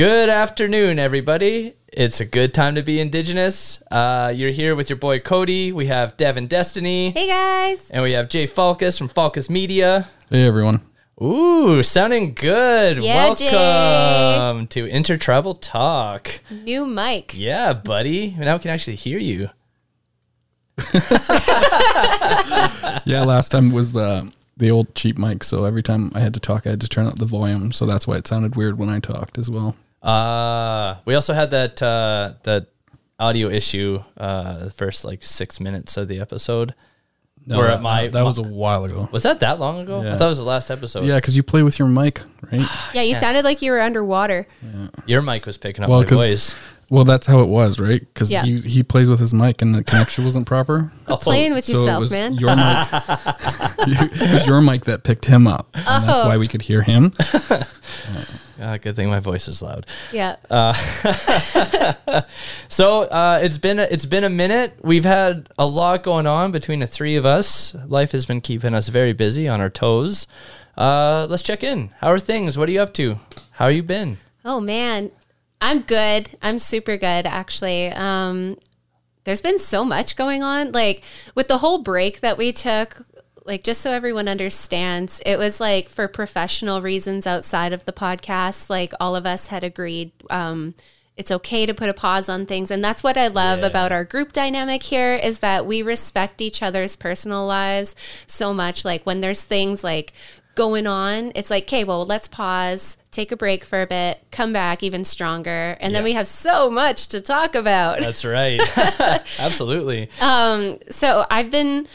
Good afternoon, everybody. It's a good time to be Indigenous. Uh, you're here with your boy Cody. We have Devin Destiny, Hey guys. and we have Jay Falkus from Falkus Media. Hey everyone. Ooh, sounding good. Yeah, Jay. Welcome to Intertribal Talk. New mic. Yeah, buddy. Now we can actually hear you. Yeah, last time was the the old cheap mic, so every time I had to talk, I had to turn up the volume, so that's why it sounded weird when I talked as well. Uh, we also had that uh, that audio issue uh, the first like six minutes of the episode. No, Where that, my- that was a while ago. Was that that long ago? I thought it was the last episode. Yeah, because you play with your mic, right? Yeah, you sounded like you were underwater. Your mic was picking up Well, my 'cause- voice. Well, that's how it was, right? Because Yeah. he he plays with his mic and the connection wasn't proper. Playing with So it yourself, was man. your mic. it was your mic that picked him up, and that's Oh. why we could hear him. Ah, good thing my voice is loud. Yeah. So uh, it's been a, it's been a minute. We've had a lot going on between the three of us. Life has been keeping us very busy on our toes. Uh, let's check in. How are things? What are you up to? How you been? oh man. I'm good. I'm super good actually. Um there's been so much going on like with the whole break that we took like just so everyone understands it was like for professional reasons outside of the podcast like all of us had agreed um it's okay to put a pause on things and that's what i love Yeah. about our group dynamic here is that we respect each other's personal lives so much like when there's things like going on it's like okay well let's pause take a break for a bit come back even stronger and then we have so much to talk about That's right. Absolutely. Um, so I've been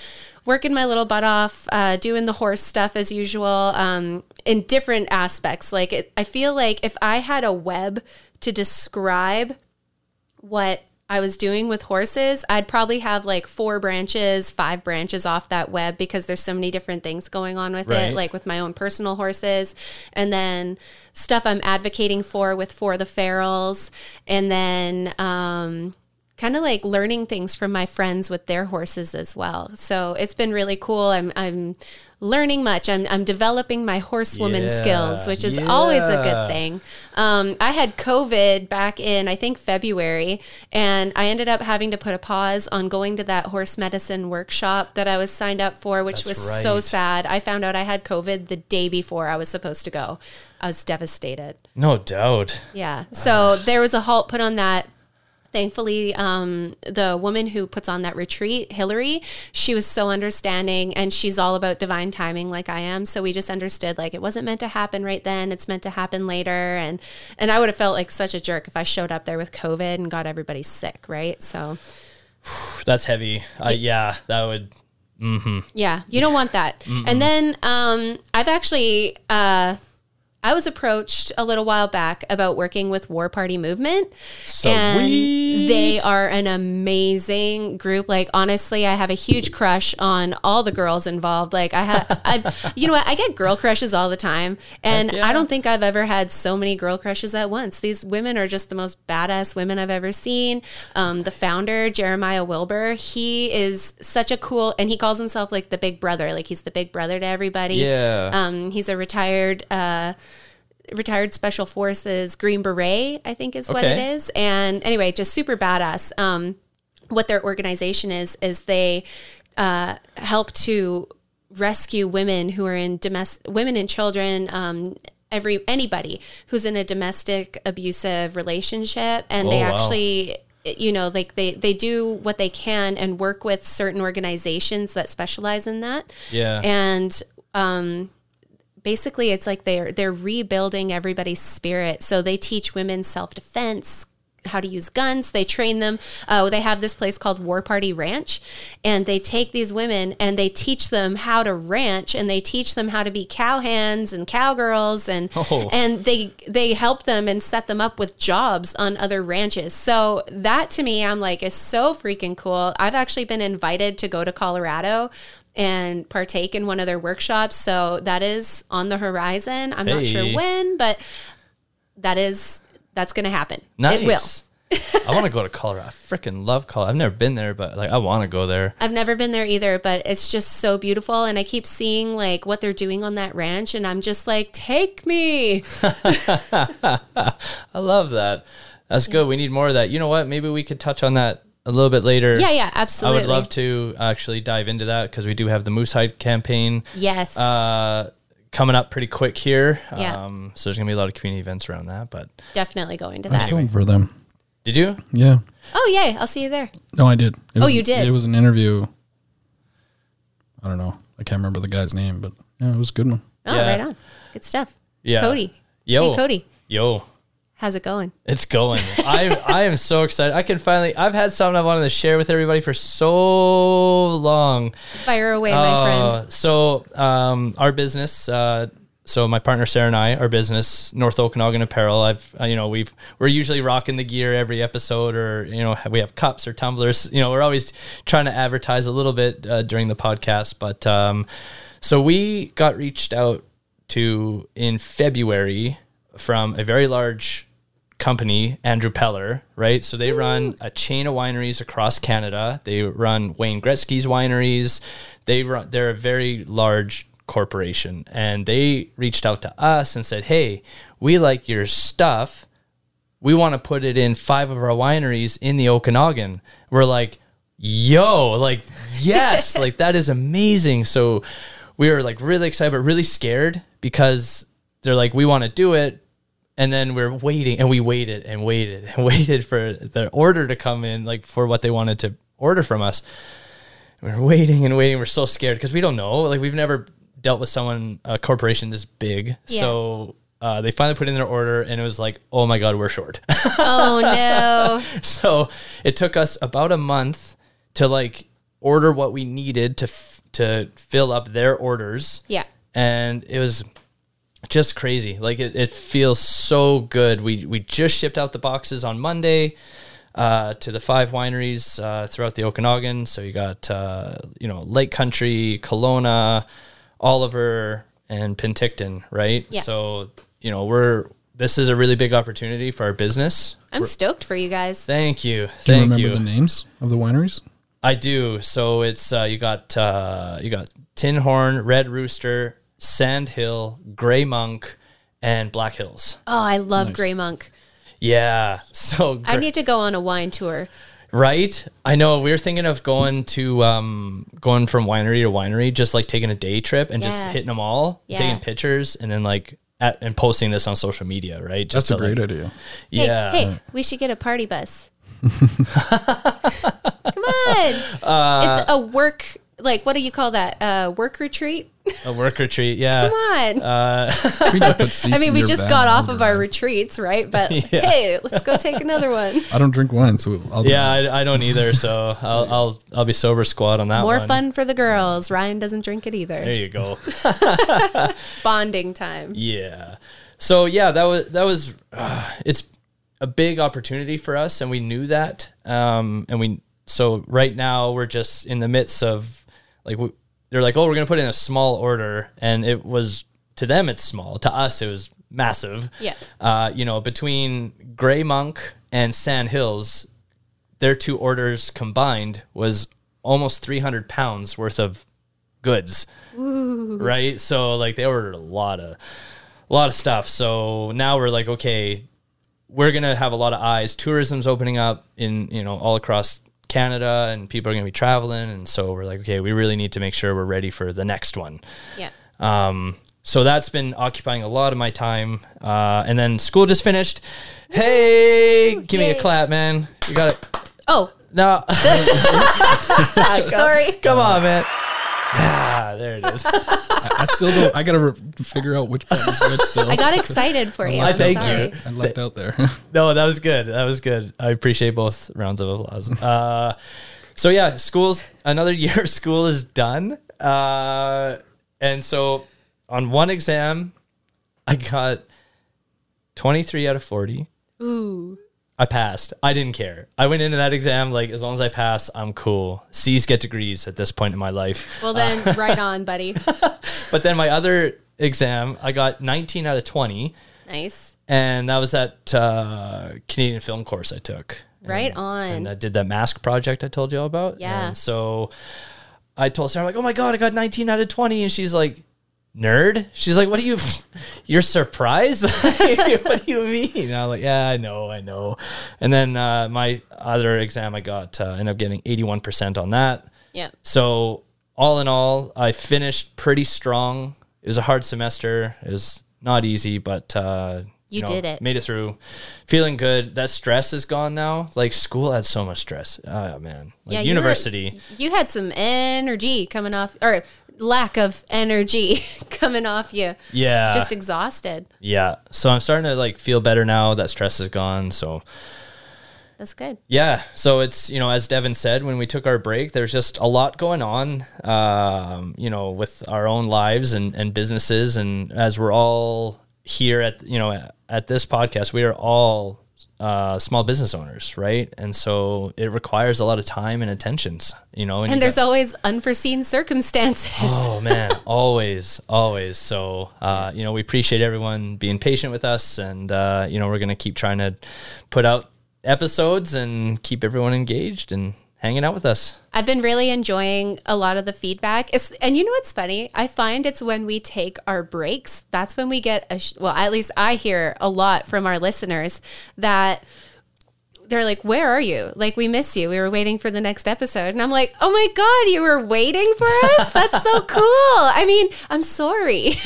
working my little butt off, uh, doing the horse stuff as usual, um, in different aspects. Like it, I feel like if I had a web to describe what I was doing with horses, I'd probably have like four branches, five branches off that web because there's so many different things going on with Right. it, like with my own personal horses, and then stuff I'm advocating for with For the Ferals, and then um, kind of like learning things from my friends with their horses as well. So it's been really cool. I'm I'm learning much. I'm I'm developing my horsewoman Yeah, skills, which is always a good thing. Um, I had COVID back in I think February, and I ended up having to put a pause on going to that horse medicine workshop that I was signed up for, which That's was so sad. I found out I had COVID the day before I was supposed to go. I was devastated. No doubt. Yeah. So there was a halt put on that. Thankfully, um, the woman who puts on that retreat, Hillary, she was so understanding and she's all about divine timing like I am. So we just understood like it wasn't meant to happen right then. It's meant to happen later. And and I would have felt like such a jerk if I showed up there with COVID and got everybody sick, right? So That's heavy. Uh, yeah, that would. Yeah, you don't want that. And then um, I've actually uh, I was approached a little while back about working with War Party Movement, and they are an amazing group. Like honestly, I have a huge crush on all the girls involved. Like I have, I, you know what, I get girl crushes all the time, and yeah. I don't think I've ever had so many girl crushes at once. These women are just the most badass women I've ever seen. Um, the founder, Jeremiah Wilbur, he is such a cool, and he calls himself like the big brother. Like he's the big brother to everybody. Yeah. Um, he's a retired. Uh, retired special forces green beret i think is what it Okay. is and anyway just super badass um, what their organization is is they uh, help to rescue women who are in domestic women and children um, every anybody who's in a domestic abusive relationship and they Oh, wow. actually you know like they they do what they can and work with certain organizations that specialize in that Yeah. and um basically it's like they're they're rebuilding everybody's spirit. So they teach women self-defense how to use guns. They train them. Uh, they have this place called war party ranch. And they take these women and they teach them how to ranch. And they teach them how to be cowhands and cowgirls. And Oh. and they they help them and set them up with jobs on other ranches. So that to me i'm like is so freaking cool. I've actually been invited to go to colorado and partake in one of their workshops. So that is on the horizon. I'm not sure when, but that is that's going to happen. Nice. It will. I want to go to Colorado. I freaking love Colorado. I've never been there, but like I want to go there. I've never been there either, but it's just so beautiful. And I keep seeing like what they're doing on that ranch, and I'm just like, take me. I love that. That's good. We need more of that. You know what? Maybe we could touch on that a little bit later. Yeah, yeah, absolutely. I would love to actually dive into that because we do have the Moose Hide campaign Yes. uh, coming up pretty quick here. Yeah. Um, so there's gonna be a lot of community events around that. But Definitely going to I that. filmed for them. did you? Yeah. Oh, yay. I'll see you there. No, I did. It Oh, was- you did? It was an interview. I don't know. I can't remember the guy's name, but yeah, it was a good one. Oh, Yeah. right on. Good stuff. Yeah. Cody. Yo. Hey, Cody. Yo. How's it going? It's going. I I am so excited. I can finally. I've had something I wanted to share with everybody for so long. Fire away, my friend. Uh, So, um, our business. Uh, so my partner Sarah and I, our business, North Okanagan Apparel. I've, uh, you know, we've we're usually rocking the gear every episode, or you know, we have cups or tumblers. You know, we're always trying to advertise a little bit uh, during the podcast. But um, so we got reached out to in February from a very large company, Andrew Peller, right? So they run a chain of wineries across Canada. They run Wayne Gretzky's wineries. They run they're a very large corporation and they reached out to us and said, "Hey, we like your stuff. We want to put it in five of our wineries in the Okanagan." We're like, "Yo, like yes, like that is amazing." So we were like really excited but really scared because they're like, "We want to do it." And then we're waiting and we waited and waited and waited for the order to come in like for what they wanted to order from us we're waiting and waiting we're so scared because we don't know like we've never dealt with someone a corporation this big Yeah. so uh, they finally put in their order and it was like oh my god we're short Oh, no. so it took us about a month to like order what we needed to f- to fill up their orders Yeah. and it was just crazy. Like it, it feels so good. We we just shipped out the boxes on Monday uh, to the five wineries uh, throughout the Okanagan. So you got uh, you know Lake Country, Kelowna, Oliver, and Penticton, right? Yeah. So you know we're this is a really big opportunity for our business. I'm stoked for you guys. Thank you, Do you remember you. the names of the wineries? I do. So it's uh, you got uh, you got Tinhorn, Red Rooster, Sandhill, Gray Monk, and Black Hills. Oh, I love Gray Monk. Yeah. So I need to go on a wine tour. right. I know. We were thinking of going to um, going from winery to winery, just like taking a day trip and just hitting them all, Yeah. taking pictures, and then like at, and posting this on social media. Right. Just That's a great like- idea. Hey, Yeah. hey, we should get a party bus. Come on. Uh, it's a work, like, what do you call that? A work retreat? A work retreat. Yeah. Come on. We just put seats I mean, we just got off of our drive. retreats, right? But Yeah. hey, let's go take another one. I don't drink wine, so I'll Yeah, I, I don't either. So I'll, I'll I'll be sober squad on that More one. fun for the girls. Ryan doesn't drink it either. There you go. Bonding time. Yeah. So yeah, that was that was uh, it's a big opportunity for us, and we knew that. Um, and we so right now we're just in the midst of like we, they're like, oh, we're gonna put in a small order, and it was to them it's small. To us, it was massive. Yeah. Uh, you know, between Gray Monk and Sandhills, their two orders combined was almost 300 pounds worth of goods. Right. So like they ordered a lot of, a lot of stuff. So now we're like, okay, we're going to have a lot of eyes. Tourism's opening up in, you know, all across Canada and people are going to be traveling. And so we're like, okay, we really need to make sure we're ready for the next one. Yeah. Um, so that's been occupying a lot of my time. Uh, and then school just finished. Hey, give me a clap, man. You got it. Oh, No, sorry. come on, man. Ah, there it is. I still don't. I gotta re- figure out which button is which. Still, I got excited for you. I I'm thank sorry. you. I left out there. No, that was good. That was good. I appreciate both rounds of applause. Uh, so yeah, school's another year of school is done. Uh, and so on one exam, I got 23 out of 40. Ooh. I passed. I didn't care. I went into that exam like as long as I pass, I'm cool. C's get degrees at this point in my life. Well, then, right on, buddy. But then my other exam, I got 19 out of 20. Nice. and that was that uh, Canadian film course I took. Right And- on. And I did that mask project I told you all about. Yeah. And so I told Sarah, like, oh my God, I got 19 out of 20. And she's like, nerd? She's like, what do you, you're surprised? what do you mean? And I'm like, yeah, I know, I know. And then uh, my other exam, I got, uh, ended up getting 81% on that. Yeah. So all in all, I finished pretty strong. It was a hard semester. It was not easy, but uh, You did it. Made it through. Feeling good. That stress is gone now. Like school had so much stress. Oh man. Like Yeah, you were- university. You had some energy coming off, or lack of energy coming off you. yeah. Just exhausted. yeah. So I'm starting to like feel better now. That stress is gone. So That's good. Yeah. So it's, you know, as Devin said, when we took our break, there's just a lot going on, um, you know, with our own lives and, and businesses. And as we're all here at, you know, at this podcast, we are all uh, small business owners, right? And so it requires a lot of time and attentions, you know. And you there's got- always unforeseen circumstances. Oh man, always, always. So, uh, you know, we appreciate everyone being patient with us, and uh, you know, we're gonna keep trying to put out episodes and keep everyone engaged and hanging out with us. I've been really enjoying a lot of the feedback. It's, and you know what's funny? I find it's when we take our breaks, that's when we get a, well, at least I hear a lot from our listeners that they're like, Where are you? Like, we miss you. We were waiting for the next episode. And I'm like, Oh my God, you were waiting for us? That's so cool. I mean, I'm sorry.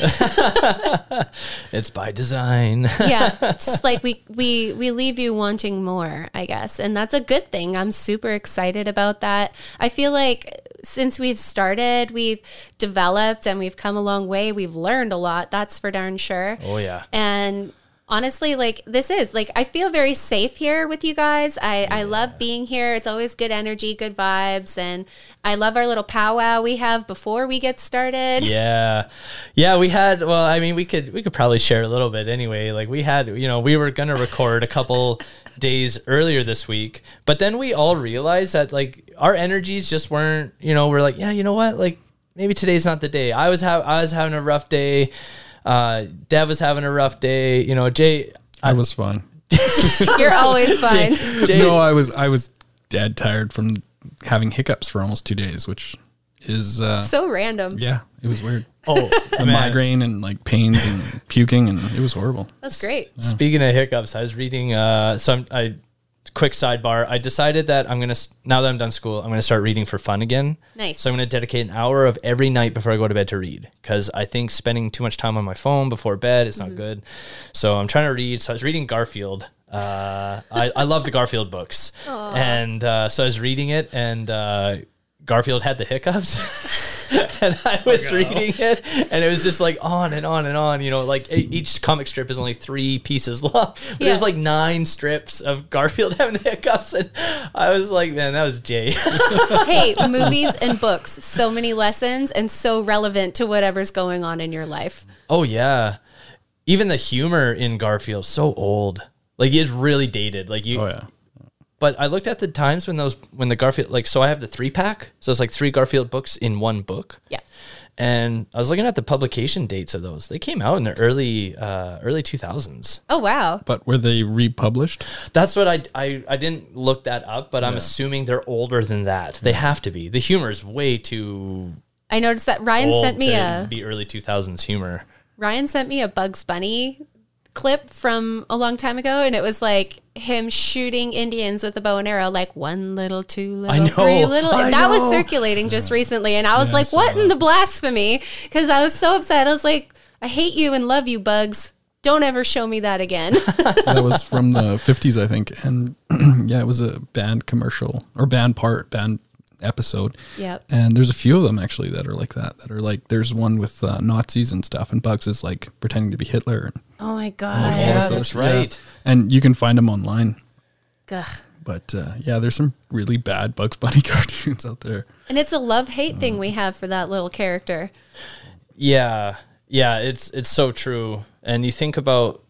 It's by design. yeah it's just like we we we leave you wanting more i guess and that's a good thing i'm super excited about that i feel like since we've started we've developed and we've come a long way we've learned a lot that's for darn sure oh yeah. and honestly like this is like i feel very safe here with you guys i i love being here it's always good energy good vibes and i love our little powwow we have before we get started Yeah. Yeah, we had well, I mean we could we could probably share a little bit anyway. Like we had, you know, we were gonna record a couple days earlier this week, but then we all realized that like our energies just weren't, you know, we're like, yeah, you know what? Like maybe today's not the day. I was have I was having a rough day. Uh Dev was having a rough day. You know, Jay I was fine. you're always fine Jay No, I was I was dead tired from having hiccups for almost two days, which is uh, so random yeah, it was weird. Oh, The migraine and like pains and puking and it was horrible. that's great Speaking of hiccups, I was reading uh some I quick sidebar. I decided that I'm going to now that I'm done school, I'm going to start reading for fun again. Nice. So I'm going to dedicate an hour of every night before I go to bed to read cuz I think spending too much time on my phone before bed is not good. So I'm trying to read. So I was reading Garfield. Uh I I love the Garfield books. And uh so I was reading it and uh Garfield had the hiccups. and I was reading it, and it was just like on and on and on. You know, like each comic strip is only three pieces long. But There's like nine strips of Garfield having the hiccups, and I was like, man, that was Jay. hey, movies and books, so many lessons and so relevant to whatever's going on in your life. oh yeah, even the humor in Garfield so old. Like it's really dated. Like you, Oh yeah. But I looked at the times when those when the Garfield like so I have the three pack, so it's like three Garfield books in one book. Yeah. And I was looking at the publication dates of those. They came out in the early uh, early two thousands. Oh wow. But were they republished? That's what I, I I didn't look that up, but I'm assuming they're older than that. They have to be. The humor is way too I noticed that Ryan old sent me to a be early 2000s humor. Ryan sent me a Bugs Bunny clip from a long time ago and it was like him shooting Indians with a bow and arrow like one little two little know, three little I that was circulating just recently and I was Yeah, like saw what in the blasphemy? Because I was so upset. I was like I hate you and love you bugs. Don't ever show me that again. That was from the 50s, I think. And yeah, it was a band commercial or band part, band episode. Yeah. And there's a few of them actually that are like that. That are like, there's one with uh, Nazis and stuff, and Bugs is like pretending to be Hitler. And oh my all god Yeah, that's stuff. Yeah. right. And you can find them online. Ugh. But uh, yeah, there's some really bad Bugs Bunny cartoons out there. And it's a love hate thing we have for that little character. Yeah. Yeah, it's it's so true. And you think about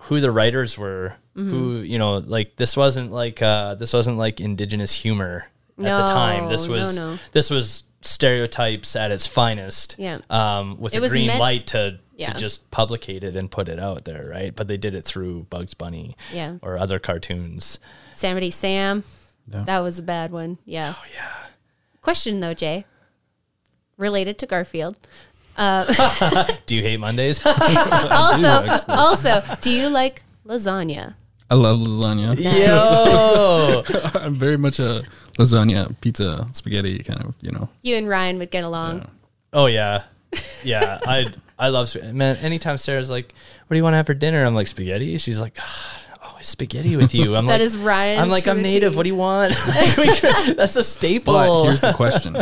who the writers were, Mm-hmm. who, you know, like this wasn't like uh this wasn't like indigenous humor at the time. This was no. this was stereotypes at its finest. Yeah. Um with It a green meant- light to Yeah. to just publicate it and put it out there, right? But they did it through Bugs Bunny Yeah. or other cartoons. Yosemite Sam. Yeah. That was a bad one. Yeah. Oh yeah. Question though, Jay. Related to Garfield. Do you hate Mondays? Also, also, do you like lasagna? I love lasagna. Yo. I'm very much a lasagna, pizza, spaghetti kind of, you know. You and Ryan would get along. Oh yeah, yeah. I I love sp- man. Anytime Sarah's like, "What do you want to have for dinner?" I'm like spaghetti. She's like, "Ah, "Always spaghetti with you." I'm That like, is Ryan I'm like, I'm native. T. What do you want? Like, we could- that's a staple. But here's the question: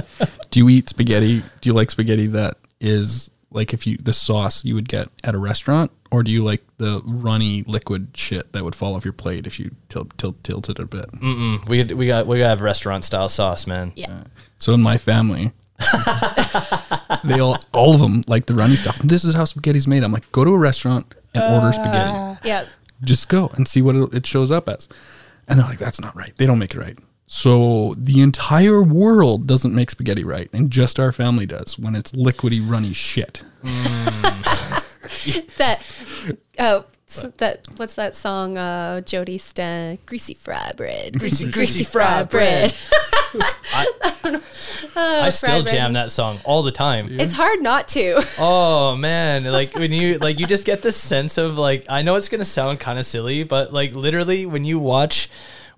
Do you eat spaghetti? Do you like spaghetti that is like if you the sauce you would get at a restaurant, or do you like the runny liquid shit that would fall off your plate if you tilt tilt tilted it a bit? Mm, we we got we gotta have restaurant style sauce, man. Yeah. So in my family, they all all of them like the runny stuff. This is how spaghetti's made. I'm like, go to a restaurant and order spaghetti. Yeah. Just go and see what it, it shows up as. And they're like, that's not right. They don't make it right. So the entire world doesn't make spaghetti right, and just our family does when it's liquidy, runny shit. That oh s- that what's that song uh Jody Sten Greasy Fry Bread. Greasy, greasy fry bread. I still fried bread. jam that song all the time. It's hard not to. Oh man, like when you like you just get this sense of like I know it's gonna sound kind of silly, but like literally when you watch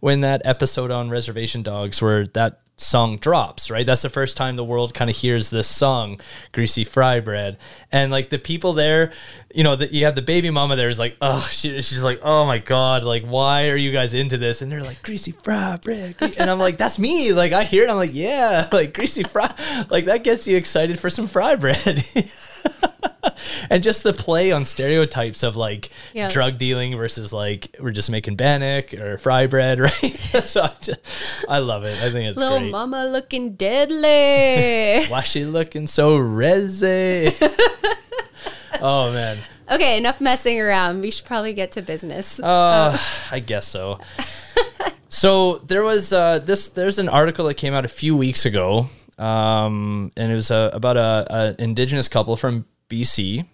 when that episode on Reservation Dogs where that song drops, right? That's the first time the world kind of hears this song, Greasy Fry Bread. And like the people there, you know, that you have the baby mama there is like, oh, she, she's like, oh my God, like, why are you guys into this? And they're like, Greasy Fry Bread. And I'm like, that's me. Like, I hear it. I'm like, yeah, like Greasy Fry. Like, that gets you excited for some fry bread. and just the play on stereotypes of like Yeah. drug dealing versus like we're just making bannock or fry bread, right? so I, just, I love it. I think it's Little great. mama looking deadly. Why she looking so resi? oh man, okay, enough messing around. We should probably get to business. uh, I guess so. so there was uh, this. There's an article that came out a few weeks ago, um, and it was uh, about a, a indigenous couple from BC,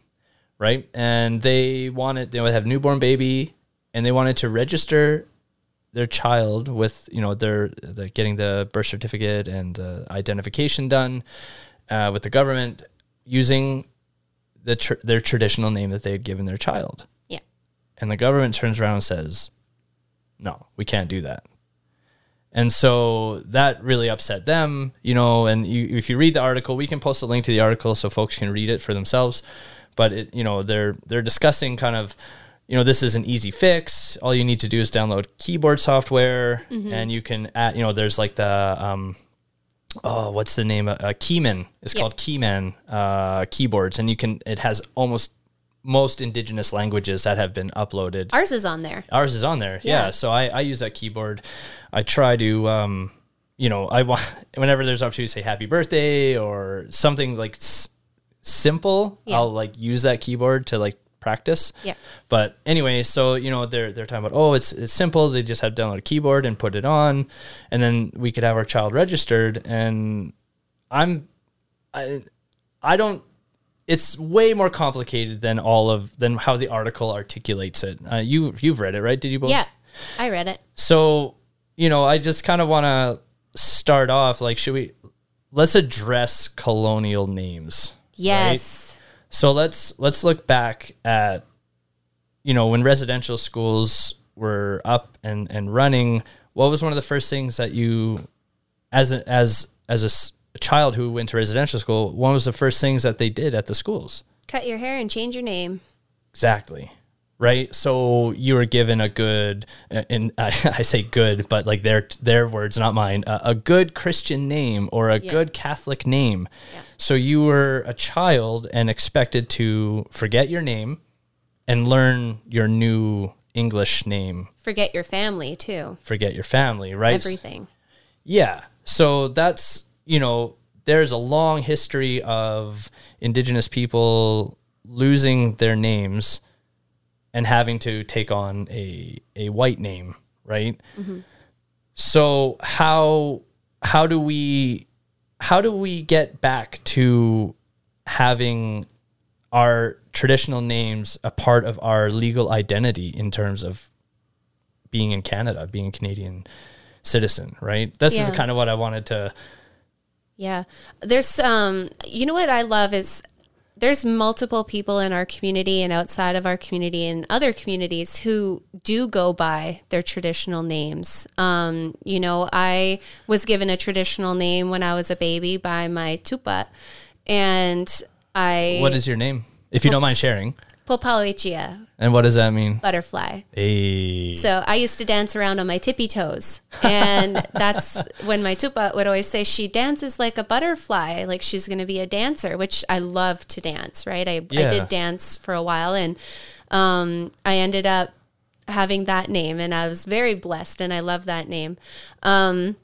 right? And they wanted they would have a newborn baby, and they wanted to register their child with you know their, the getting the birth certificate and the identification done uh, with the government using the tr- their traditional name that they had given their child yeah. and the government turns around and says, "No, we can't do that." And so that really upset them, you know. And you, if you read the article, we can post a link to the article so folks can read it for themselves. But it, you know, they're they're discussing kind of, you know, this is an easy fix. All you need to do is download keyboard software, and you can add, you know, there's like the um, oh, what's the name? Uh, Keyman. It's Yeah. called Keyman uh, keyboards, and you can. It has almost most indigenous languages that have been uploaded. Ours is on there. Ours is on there. Yeah. Yeah. So I, I use that keyboard. I try to, um, you know, I want whenever there's opportunity to say happy birthday or something like simple, Yeah. I'll like use that keyboard to like practice. Yeah. But anyway, so you know they're they're talking about oh it's it's simple. They just have to download a keyboard and put it on, and then we could have our child registered. And I'm, I, I don't. It's way more complicated than all of than how the article articulates it. Uh, you you've read it right? Did you both? Yeah. I read it. So you know, I just kind of want to start off like, should we? Let's address colonial names. Yes. So let's let's look back at you know when residential schools were up and and running. What was one of the first things that you, as a, as as a child who went to residential school, one was the first things that they did at the schools? Cut your hair and change your name. Exactly. Right. So you were given a good, uh, and I, I say good, but like their their words, not mine. Uh, a good Christian name or a Yeah. good Catholic name. Yeah. So you were a child and expected to forget your name and learn your new English name. Forget your family too. Forget your family. Right. Everything. Yeah. So that's, you know, there's a long history of indigenous people losing their names and having to take on a a white name, right? So how how do we how do we get back to having our traditional names a part of our legal identity in terms of being in Canada, being a Canadian citizen, right? This is kind of what I wanted to. Yeah. There's um you know what I love is there's multiple people in our community and outside of our community and other communities who do go by their traditional names. Um, you know, I was given a traditional name when I was a baby by my tupa and I What is your name, if you don't mind sharing? Popaloichia, And what does that mean? butterfly. Hey. So I used to dance around on my tippy toes. And that's when my tupa would always say, she dances like a butterfly, like she's going to be a dancer, which I love to dance, right? I, I did dance for a while and um, I ended up having that name and I was very blessed and I love that name. Um,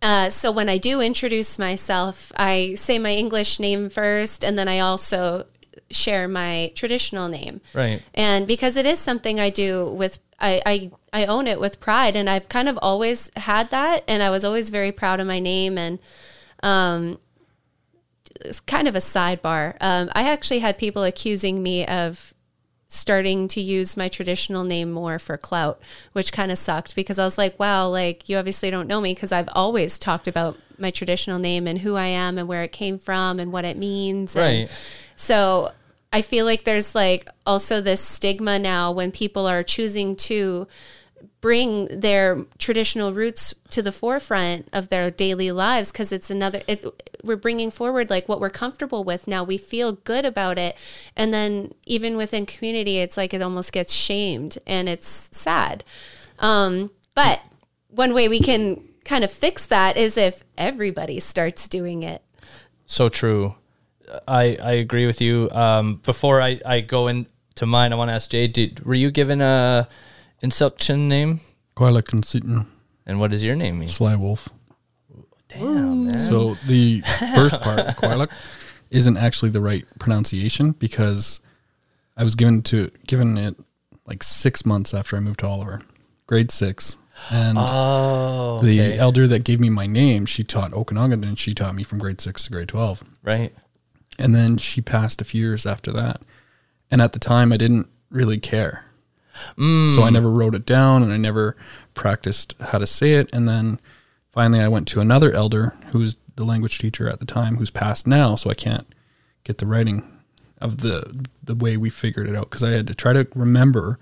uh, so when I do introduce myself, I say my English name first and then I also share my traditional name Right. and because it is something I do with I, I I own it with pride and I've kind of always had that and I was always very proud of my name and um it's kind of a sidebar. Um, I actually had people accusing me of starting to use my traditional name more for clout, which kind of sucked because I was like, wow, like you obviously don't know me because I've always talked about my traditional name and who I am and where it came from and what it means. and- Right. so I feel like there's like also this stigma now when people are choosing to bring their traditional roots to the forefront of their daily lives because it's another it we're bringing forward like what we're comfortable with now. We feel good about it. And then even within community it's like it almost gets shamed and it's sad. Um but one way we can kind of fix that is if everybody starts doing it. So true. I, I agree with you. Um, before I, I go into mine, I want to ask Jay, did, were you given a instruction name? Quilek and And what does your name mean? Sly Wolf. Damn, man. So the first part, Quilek, isn't actually the right pronunciation because I was given to given it like six months after I moved to Oliver, grade six, and Oh, the elder that gave me my name, she taught Okanagan, and she taught me from grade six to grade twelve. right. And then she passed a few years after that. And at the time, I didn't really care. So I hmm. never wrote it down and I never practiced how to say it. And then finally, I went to another elder who's the language teacher at the time, who's passed now. So I can't get the writing of the the way we figured it out because I had to try to remember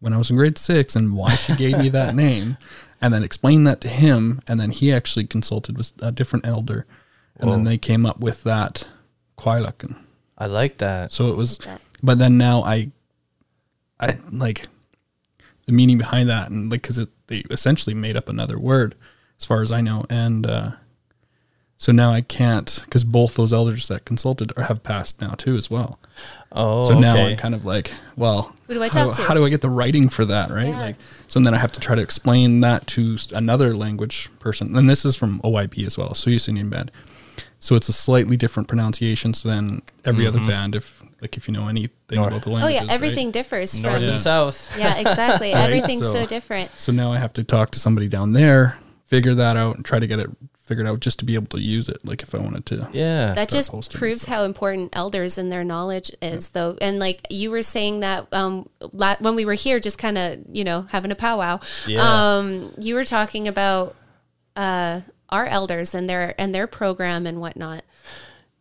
when I was in grade six and why she gave me that name, and then explain that to him. And then he actually consulted with a different elder, and then oh. they came up with that Quailuck. I like that. So it was, that. but then now I, I like the meaning behind that, and like because they essentially made up another word, as far as I know, and uh, so now I can't because both those elders that consulted are, have passed now too as well. Oh, So now okay. I'm kind of like, well, Who do I how, talk to? how do I get the writing for that, right? Yeah. Like, so then I have to try to explain that to another language person, and this is from OIB as well, Osoyoos Indian Band. So it's a slightly different pronunciations than every other band, if like if you know anything Nor- about the language. oh languages. yeah right? everything differs North from and South. yeah exactly Right? everything's so, So- different So now I have to talk to somebody down there, figure that out, and try to get it figured out just to be able to use it. Like if I wanted to. Yeah. that just posting proves stuff. how important elders and their knowledge is though and like you were saying that um la- when we were here just kind of you know having a powwow Yeah. um you were talking about uh our elders and their and their program and whatnot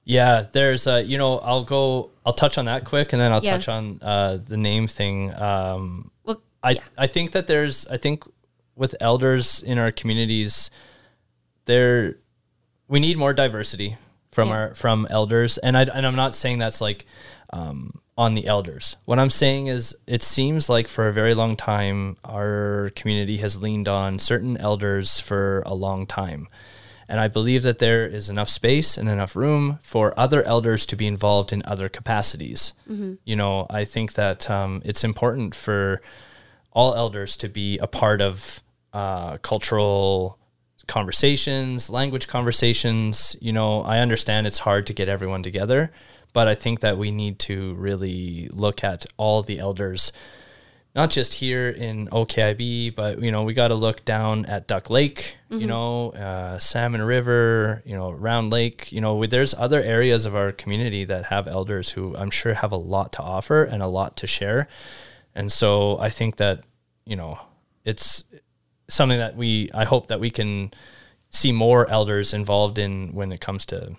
Yeah, there's uh you know, I'll go I'll touch on that quick and then I'll Yeah. touch on uh the name thing. Um well I yeah. I think that there's I think with elders in our communities there we need more diversity from Yeah. our from elders and I and I'm not saying that's like um on the elders. What I'm saying is it seems like for a very long time our community has leaned on certain elders for a long time. And I believe that there is enough space and enough room for other elders to be involved in other capacities. You know, I think that um, it's important for all elders to be a part of uh, cultural conversations, language conversations. You know, I understand it's hard to get everyone together, but I think that we need to really look at all the elders not just here in OKIB, but you know we got to look down at Duck Lake, you know, uh, Salmon River, you know, Round Lake. You know, there's other areas of our community that have elders who I'm sure have a lot to offer and a lot to share. And so I think that you know it's something that we I hope that we can see more elders involved in when it comes to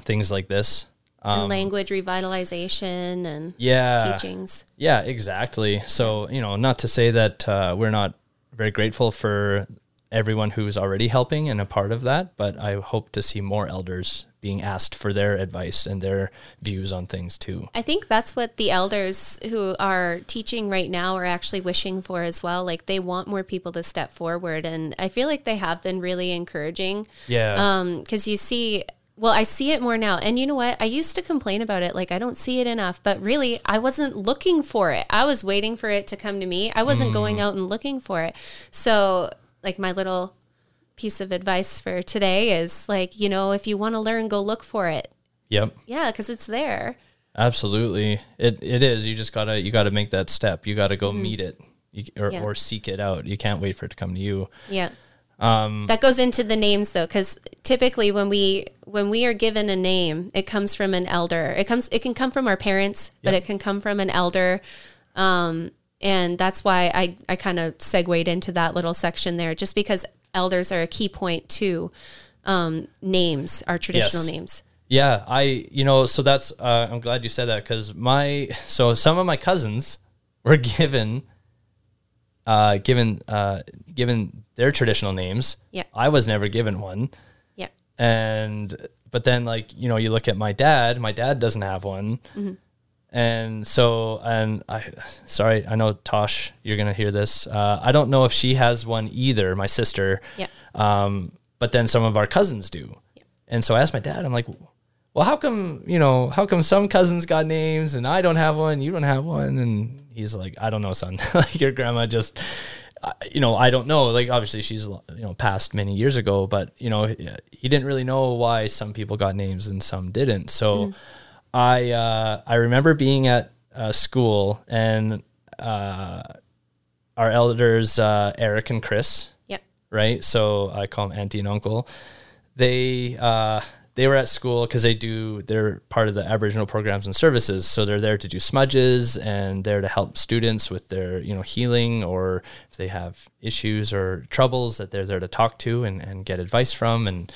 things like this. And language revitalization and Yeah. teachings. Yeah, exactly. So, you know, not to say that uh, we're not very grateful for everyone who's already helping and a part of that, but I hope to see more elders being asked for their advice and their views on things too. I think that's what the elders who are teaching right now are actually wishing for as well. Like they want more people to step forward, and I feel like they have been really encouraging. Yeah. Um, because you see, well, I see it more now. And you know what? I used to complain about it, like I don't see it enough. But really, I wasn't looking for it. I was waiting for it to come to me. I wasn't going out and looking for it. So, like my little piece of advice for today is like, you know, if you want to learn, go look for it. yep. Yeah, because it's there. Absolutely. It it is. You just gotta you gotta make that step. You gotta go meet it. You, or, Yeah. or seek it out. You can't wait for it to come to you. Yeah. Um, that goes into the names though, because typically when we when we are given a name, it comes from an elder. It comes it can come from our parents, but Yep. it can come from an elder. Um, and that's why I, I kind of segued into that little section there, just because elders are a key point to um, names, our traditional Yes. names. Yeah, I you know so that's uh, I'm glad you said that because my so some of my cousins were given uh, given uh, given their traditional names. Yeah. I was never given one. And but then like you know you look at my dad. My dad doesn't have one, and so and I sorry I know Tosh you're gonna hear this. Uh, I don't know if she has one either. My sister. Yeah. Um, but then some of our cousins do. And so I asked my dad, I'm like, well, how come, you know, how come some cousins got names and I don't have one, you don't have one? And he's like, I don't know, son. like your grandma just, you know, I don't know. Like obviously she's, you know, passed many years ago, but you know, he didn't really know why some people got names and some didn't. So I, uh, I remember being at uh, school and, uh, our elders, uh, Eric and Chris, Yeah. right? So I call them auntie and uncle. They uh, they were at school because they do they're part of the Aboriginal programs and services. So they're there to do smudges and there to help students with their you know healing or if they have issues or troubles that they're there to talk to and, and get advice from and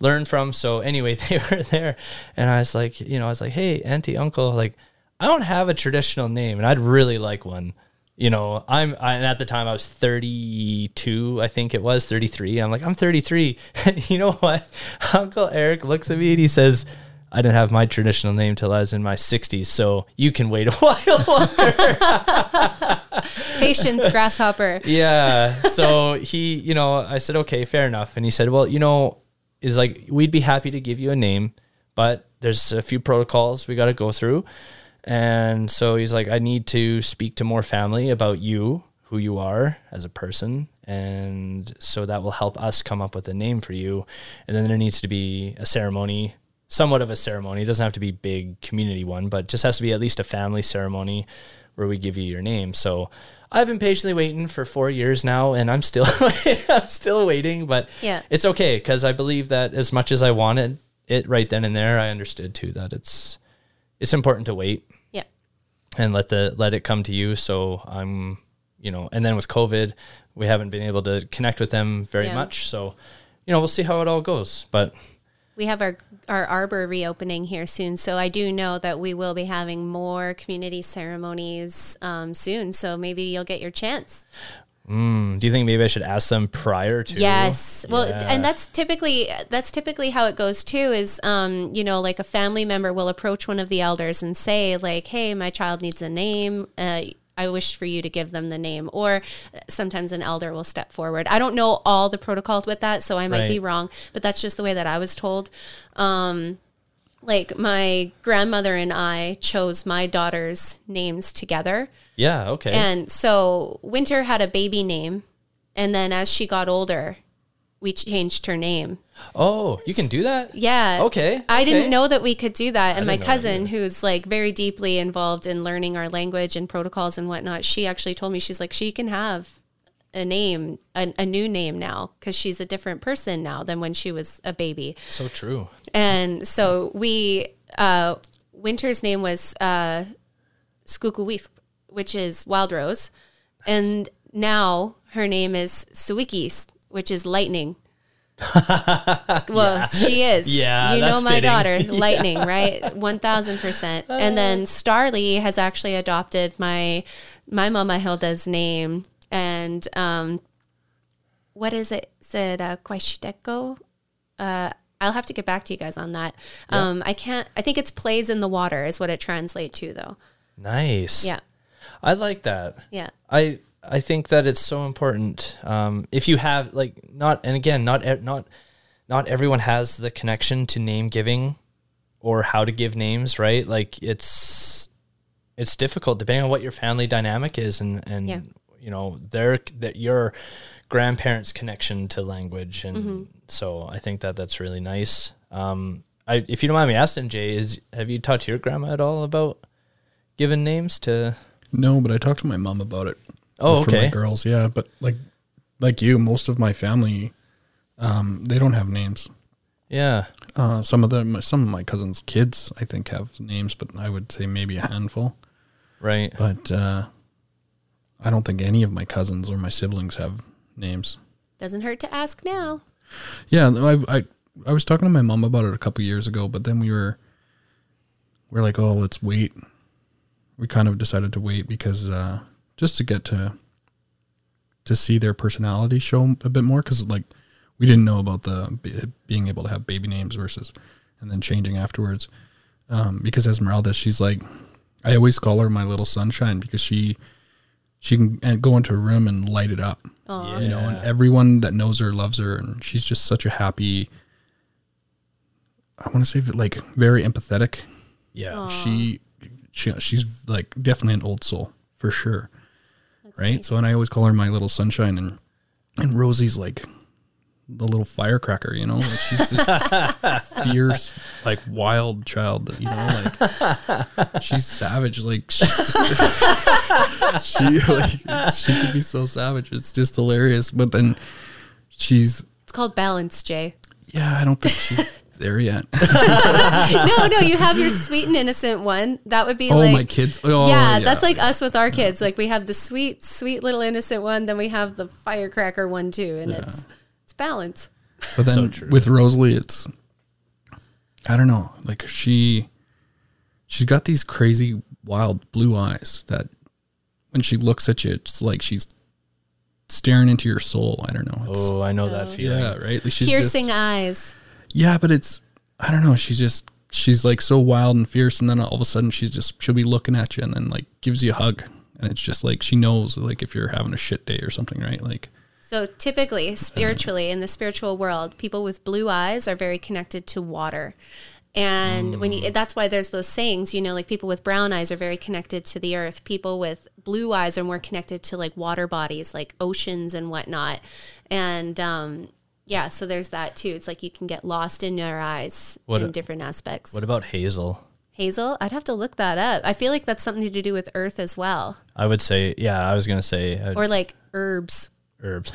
learn from. So anyway, they were there, and I was like, you know, I was like, hey, auntie, uncle, like I don't have a traditional name, and I'd really like one you know, I'm, I, and at the time I was 32, I think it was 33. I'm like, I'm 33. And you know what? Uncle Eric looks at me and he says, I didn't have my traditional name till I was in my 60s, so you can wait a while. Patience, grasshopper. yeah. So he, you know, I said, okay, fair enough. And he said, well, you know, is like, we'd be happy to give you a name, but there's a few protocols we got to go through. And so he's like, I need to speak to more family about you, who you are as a person. And so that will help us come up with a name for you. And then there needs to be a ceremony, somewhat of a ceremony. It doesn't have to be big community one, but just has to be at least a family ceremony where we give you your name. So I've been patiently waiting for four years now, and I'm still I'm still waiting, but Yeah. it's okay because I believe that as much as I wanted it right then and there, I understood too that it's it's important to wait. And let the let it come to you. So I'm you know, and then with COVID, we haven't been able to connect with them very Yeah. much. So you know, we'll see how it all goes. But We have our our arbor reopening here soon, so I do know that we will be having more community ceremonies um, soon. So maybe you'll get your chance. Mm, do you think maybe I should ask them prior to? Yes. Well, Yeah. and that's typically that's typically how it goes too. Is um, you know, like a family member will approach one of the elders and say, like, "Hey, my child needs a name. Uh, I wish for you to give them the name." Or sometimes an elder will step forward. I don't know all the protocols with that, so I might be wrong, but that's just the way that I was told. Um, like my grandmother and I chose my daughter's names together. Yeah. Okay. And so Winter had a baby name. And then as she got older, we changed her name. Oh, you can do that? Yeah. Okay, I okay. didn't know that we could do that. And my didn't know that cousin, who's like very deeply involved in learning our language and protocols and whatnot, she actually told me, she's like, she can have a name, a, a new name now, because she's a different person now than when she was a baby. So true. And so we, uh, Winter's name was uh, Skukuwith, which is Wild Rose. And now her name is Suikis, which is Lightning. well, she is. Yeah, You know my fitting. daughter, Lightning, right? 1000%. And then Starly has actually adopted my my mama Hilda's name. And um, what is it? It uh? Uh, I'll have to get back to you guys on that. Um, I can't, I think it's plays in the water is what it translates to, though. Nice. Yeah. I like that. Yeah. I I think that it's so important. Um, if you have like not and again not not not everyone has the connection to name giving or how to give names, right? Like it's it's difficult depending on what your family dynamic is and and Yeah. you know their that your grandparents' connection to language and so I think that that's really nice. Um, I if you don't mind me asking, Jay, is have you talked to your grandma at all about giving names to? No, but I talked to my mom about it. Oh, for my okay. girls, yeah. But like, like you, most of my family, um, they don't have names. Yeah. Uh, some of them, some of my cousins' kids, I think, have names, but I would say maybe a handful. Right. But uh, I don't think any of my cousins or my siblings have names. Doesn't hurt to ask now. Yeah, I I I was talking to my mom about it a couple years ago, but then we were we are like, oh, let's wait. We kind of decided to wait because uh, just to get to to see their personality show a bit more, because like we didn't know about the being able to have baby names versus and then changing afterwards. Um, because Esmeralda, she's like, I always call her my little sunshine because she she can go into a room and light it up Aw. you know, and everyone that knows her loves her, and she's just such a happy. I want to say like very empathetic. Yeah. She, she, she's like definitely an old soul for sure, right? nice. So, and I always call her my little sunshine, and and Rosie's like the little firecracker, you know, like she's this fierce, like wild child, that, you know, like she's savage, like she's just, she like she can be so savage. It's just hilarious. But then she's It's called balance, Jay. yeah, I don't think she's there yet. no, no, you have your sweet and innocent one. That would be oh, like my kids. Oh, yeah, that's like us with our kids. Like we have the sweet, sweet little innocent one, then we have the firecracker one too, and it's it's balance. But then So with Rosalie, it's I don't know. Like she, she's got these crazy, wild blue eyes that when she looks at you, it's like she's staring into your soul. I don't know. It's, Oh, I know that feeling. yeah, right. Like she's Piercing Just, eyes. Yeah, but it's I don't know. She's just she's like so wild and fierce, and then all of a sudden she's just she'll be looking at you and then like gives you a hug, and it's just like she knows like if you're having a shit day or something, right? Like So typically, spiritually, in the spiritual world, people with blue eyes are very connected to water. And when you, that's why there's those sayings, you know, like people with brown eyes are very connected to the earth. People with blue eyes are more connected to like water bodies, like oceans and whatnot. And um, yeah, so there's that too. It's like you can get lost in your eyes What in a- different aspects. What about Hazel? Hazel, I'd have to look that up. I feel like that's something to do with earth as well, I would say, yeah, I was gonna say uh, or like herbs. herbs.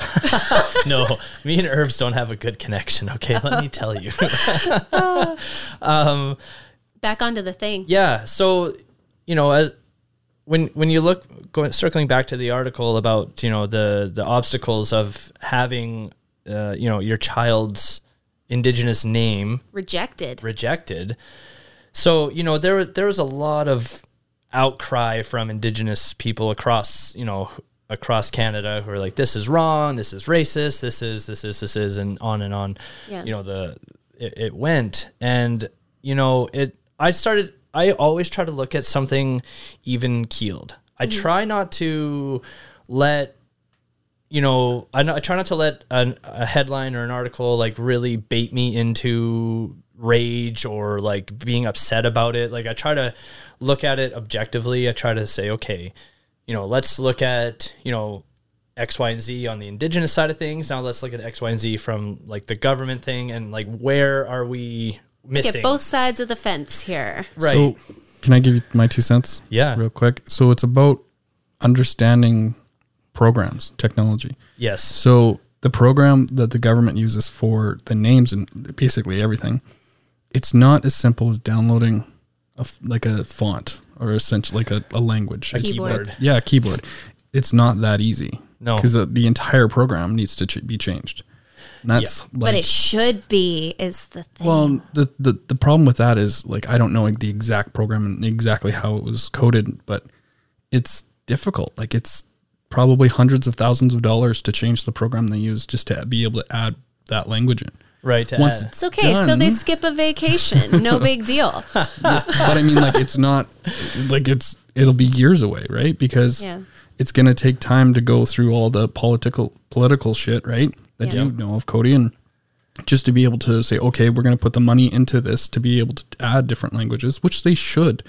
no, me and herbs don't have a good connection. Okay, let me tell you. um, Back onto the thing. yeah, so you know, as, when when you look going circling back to the article about you know the the obstacles of having uh, you know your child's indigenous name Rejected. rejected. So you know there there was a lot of outcry from indigenous people across you know across Canada who are like this is wrong, this is racist, this is this is this is and on and on. Yeah. You know the it, it went and you know it. I started. I always try to look at something even keeled. I try not to let you know, I, I try not to let an, a headline or an article like really bait me into rage or like being upset about it. Like I try to look at it objectively. I try to say, okay, you know, let's look at, you know, X, Y, and Z on the indigenous side of things. Now let's look at X, Y, and Z from like the government thing and like where are we missing? Get both sides of the fence here. right. So, can I give you my two cents? Yeah. Real quick. So, it's about understanding programs, technology. yes. So, the program that the government uses for the names and basically everything, it's not as simple as downloading a f like a font or essentially like a, a language. A It's- keyboard. Yeah, a keyboard. It's not that easy. No. because the, the entire program needs to ch- be changed. And that's like, but it should be is the thing. well, the, the the problem with that is like I don't know like the exact program and exactly how it was coded, but it's difficult. Like it's probably hundreds of thousands of dollars to change the program they use just to be able to add that language in. Right. to Once add- it's okay. So they skip a vacation. No big deal. but I mean, like it's not like it's it'll be years away, right? Because Yeah. it's gonna take time to go through all the political political shit, right? That Yeah. you know of, Cody, and just to be able to say, okay, we're gonna put the money into this to be able to add different languages, which they should,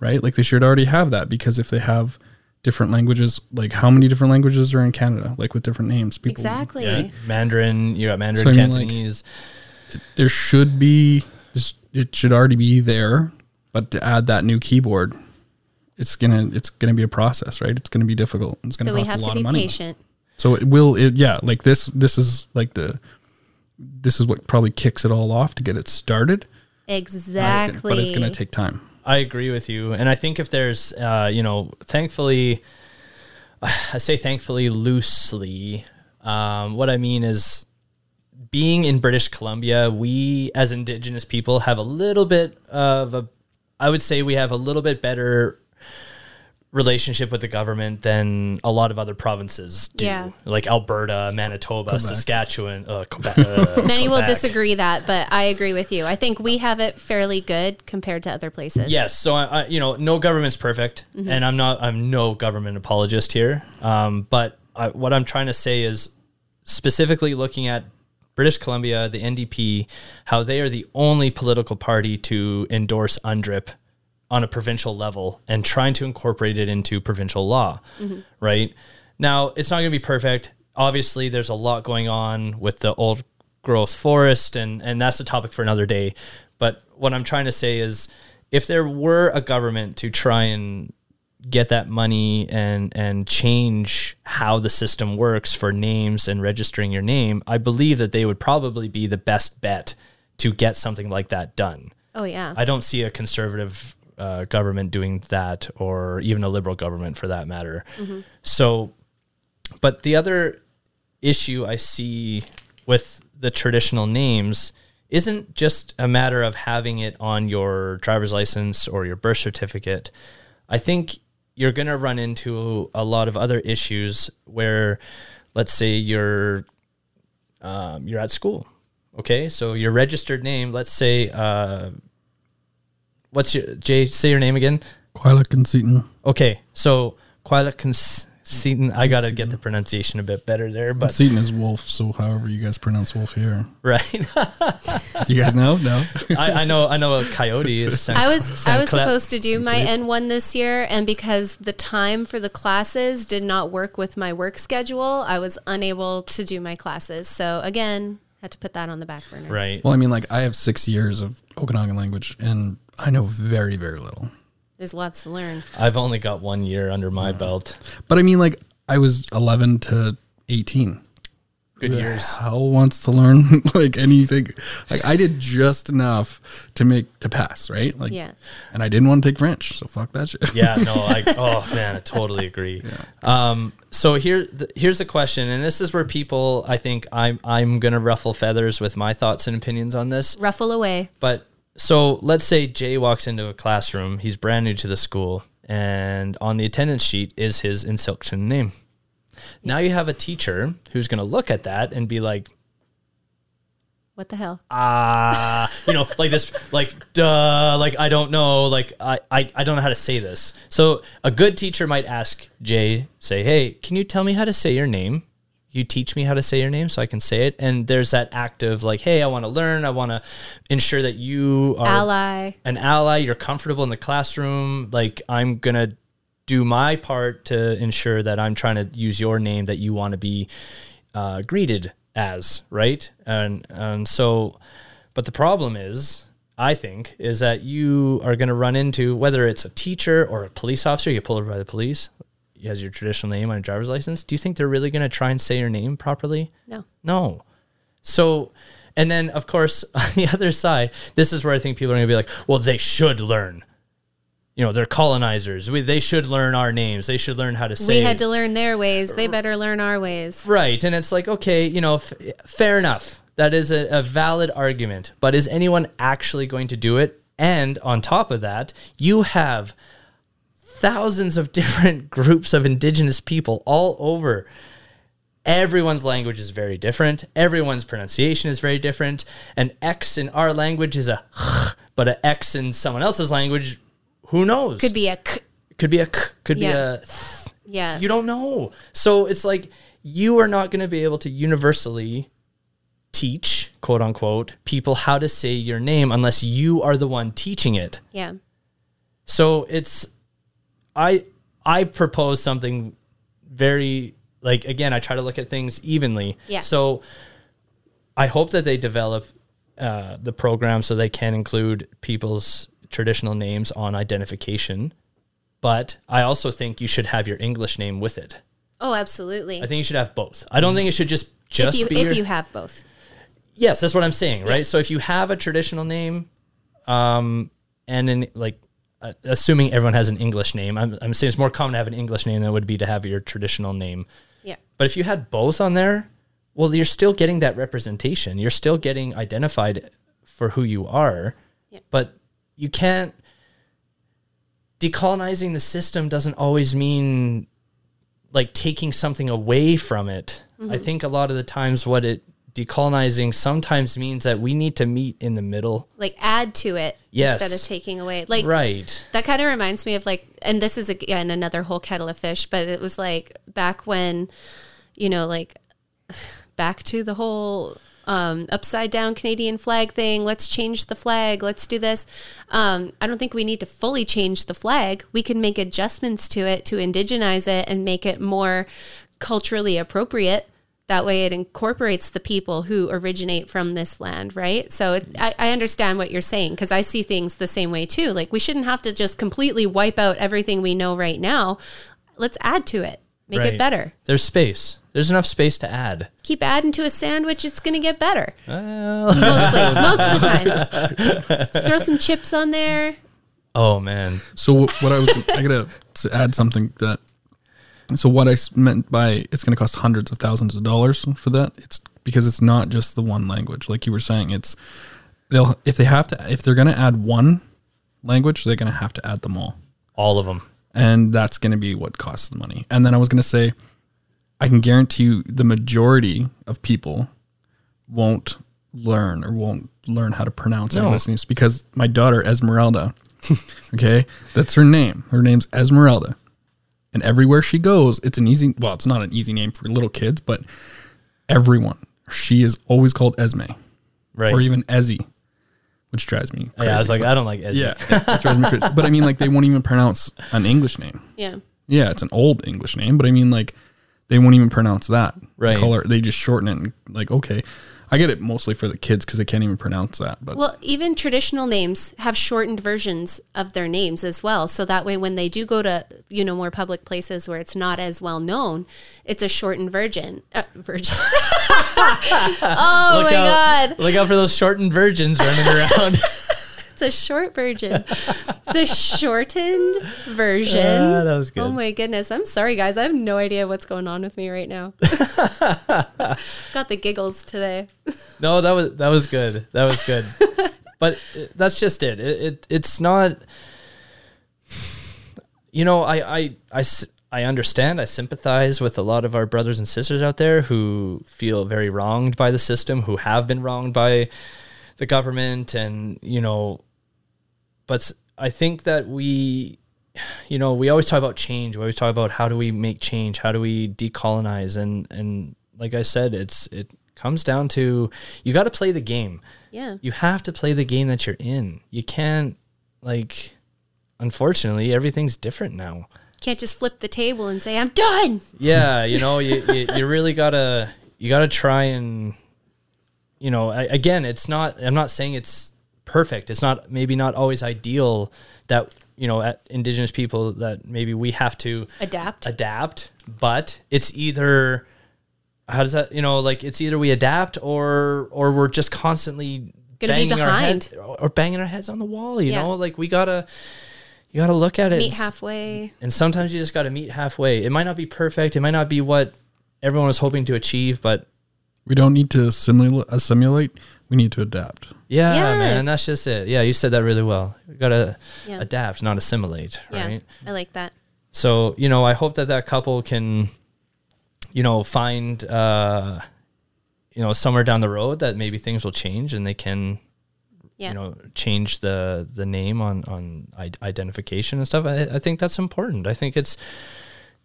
right? Like they should already have that because if they have different languages, like how many different languages are in Canada, like with different names, people Exactly. yeah, Mandarin, you got Mandarin, So I mean, like- Cantonese. there should be it should already be there but to add that new keyboard it's gonna it's gonna be a process right it's gonna be difficult it's gonna So we cost have a to lot be of money patient. so it will it yeah like this this is like the this is what probably kicks it all off to get it started But it's gonna- Exactly. but it's gonna take time I agree with you, and I think if there's, uh, you know, thankfully, I say thankfully loosely. Um, what I mean is, being in British Columbia, we as Indigenous people have a little bit of a, I would say we have a little bit better relationship with the government than a lot of other provinces do, Yeah. like Alberta, Manitoba, Saskatchewan, uh, Quebec. uh, Many will disagree that, but I agree with you. I think we have it fairly good compared to other places. Yes, so I, I, you know, no government's perfect, Mm-hmm. and I'm not, I'm no government apologist here. Um, but I, what I'm trying to say is, specifically looking at British Columbia, the NDP, how they are the only political party to endorse UNDRIP on a provincial level and trying to incorporate it into provincial law, right? Now, it's not going to be perfect. Obviously, there's a lot going on with the old growth forest, and, and that's a topic for another day. But what I'm trying to say is if there were a government to try and get that money and and change how the system works for names and registering your name, I believe that they would probably be the best bet to get something like that done. Oh yeah. I don't see a conservative uh, government doing that, or even a liberal government for that matter. So, but the other issue I see with the traditional names isn't just a matter of having it on your driver's license or your birth certificate. I think you're going to run into a lot of other issues where, let's say, you're um, you're at school. Okay, so your registered name, let's say, uh, what's your Jay? Say your name again. Quilek and Seaton. Okay, so Quilec Seaton. I gotta get the pronunciation a bit better there, but Seaton is wolf, so however you guys pronounce wolf here. right. Do you guys know? No. I, I know. I know a coyote is. Saint, I was I was Clep. supposed to do my N1 this year and because the time for the classes did not work with my work schedule, I was unable to do my classes. So again, had to put that on the back burner. Right. Well, I mean, like I have six years of Okanagan language, and I know very, very little. There's lots to learn. I've only got one year under my belt. But I mean, like I was 11 to 18. Good Who the years. Hell wants to learn like anything. Like I did just enough to make to pass, right? Like, Yeah. And I didn't want to take French, so fuck that shit. Yeah. No. like Oh man, I totally agree. Um. So here, th- here's the question, and this is where people, I think, I'm, I'm gonna ruffle feathers with my thoughts and opinions on this. Ruffle away. But so let's say Jay walks into a classroom. He's brand new to the school, and on the attendance sheet is his instruction name. Now you have a teacher who's going to look at that and be like, What the hell? ah, you know, like this, like, duh, like, I don't know, like, I, I, I don't know how to say this. So a good teacher might ask Jay, say, hey, can you tell me how to say your name? You teach me how to say your name so I can say it. And there's that act of like, hey, I want to learn. I want to ensure that you are Ally. an ally. You're comfortable in the classroom. Like I'm gonna do my part to ensure that I'm trying to use your name that you want to be uh, greeted as, right? And and so, but the problem is, I think, is that you are going to run into whether it's a teacher or a police officer, you get pulled over by the police, has your traditional name on a driver's license. Do you think they're really going to try and say your name properly? No. No. So, and then of course on the other side, this is where I think people are going to be like, well, they should learn. You know, they're colonizers. We, they should learn our names. They should learn how to say. We had to learn their ways. They better learn our ways. Right. And it's like, okay, you know, f- fair enough. That is a, a valid argument. But is anyone actually going to do it? And on top of that, you have thousands of different groups of indigenous people all over. Everyone's language is very different. Everyone's pronunciation is very different. An X in our language is a but an X in someone else's language, who knows? Could be a k. could be a k, could be Yeah. a Yeah. you don't know. So it's like you are not going to be able to universally teach, quote unquote, people how to say your name unless you are the one teaching it. yeah. So it's I I propose something very like again, I try to look at things evenly. Yeah. So I hope that they develop uh, the program so they can include people's traditional names on identification. But I also think you should have your English name with it. Oh, absolutely. I think you should have both. I don't think it should just just if you be if your, you have both. Yes, that's what I'm saying, right? So if you have a traditional name, um, and in like, uh, assuming everyone has an English name, I'm, I'm saying it's more common to have an English name than it would be to have your traditional name. Yeah. But if you had both on there, well, you're still getting that representation. You're still getting identified for who you are. Yeah. But you can't. Decolonizing the system doesn't always mean like taking something away from it. Mm-hmm. I think a lot of the times what it decolonizing sometimes means that we need to meet in the middle. Like add to it Yes. instead of taking away. Like Right. that kind of reminds me of like and this is again another whole kettle of fish but it was like back when you know like back to the whole um, upside down canadian flag thing let's change the flag let's do this um, i don't think we need to fully change the flag we can make adjustments to it to indigenize it and make it more culturally appropriate that way it incorporates the people who originate from this land right so it, I, I understand what you're saying because i see things the same way too like we shouldn't have to just completely wipe out everything we know right now let's add to it make Right. it better There's space. There's enough space to add. keep adding to a sandwich it's going to get better Well, mostly most of the time Just throw some chips on there oh man. So what I was, I gotta s- add something that. So what I meant by it's going to cost hundreds of thousands of dollars for that. It's because it's not just the one language, like you were saying. It's they'll if they have to if they're going to add one language, they're going to have to add them all, All of them. and that's going to be what costs the money. And then I was going to say, I can guarantee you the majority of people won't learn or won't learn how to pronounce No. English because my daughter Esmeralda, okay, that's her name. Her name's Esmeralda, and everywhere she goes, it's an easy. Well, it's not an easy name for little kids, but everyone she is always called Esme Right. or even Ezzy, which drives me. Crazy. yeah, I was like, but- I don't like Ezzy. yeah, that drives me crazy. But I mean, like they won't even pronounce an English name. yeah Yeah, it's an old English name, but I mean, like, they won't even pronounce that. Right. Color, they just shorten it and, like, okay. I get it mostly for the kids because they can't even pronounce that. But Well, even traditional names have shortened versions of their names as well. So that way, when they do go to you know more public places where it's not as well known, it's a shortened virgin. Uh, version. oh Look my out, god, Look out for those shortened virgins running around. it's a short version. It's a shortened version. Ah, that was good. Oh my goodness, I'm sorry guys. I have no idea what's going on with me right now. Got the giggles today. No, that was that was good. That was good. but uh, that's just it. It, it. It's not. You know, I, I, I, I understand. I sympathize with a lot of our brothers and sisters out there who feel very wronged by the system, who have been wronged by the government, and you know. But i think that we, you know, we always talk about change. We always talk about how do we make change? How do we decolonize? And and like I said, it's it comes down to you got to play the game. Yeah. You have to play the game that you're in. You can't like. Unfortunately, everything's different now. can't just flip the table and say I'm done. yeah you know you, you, you really gotta you gotta try and you know I, again it's not i'm not saying it's perfect it's not maybe not always ideal that you know at indigenous people that maybe we have to Adapt. adapt but it's either how does that you know like it's either we adapt or or we're just constantly Gonna be banging our head behind. or banging our heads on the wall you Yeah. know like we gotta you gotta look at it Meet and halfway. and sometimes you just got to meet halfway. It might not be perfect. It might not be what everyone was hoping to achieve, but We don't need to simulate. Assimilate. We need to adapt. yeah, Yes. man, that's just it. Yeah, you said that really well. You got to Yeah. adapt, not assimilate, Yeah. right? I like that. So, you know, I hope that that couple can, you know, find, uh, you know, somewhere down the road that maybe things will change and they can, Yeah. you know, change the the name on on identification and stuff. I, I think that's important. I think it's,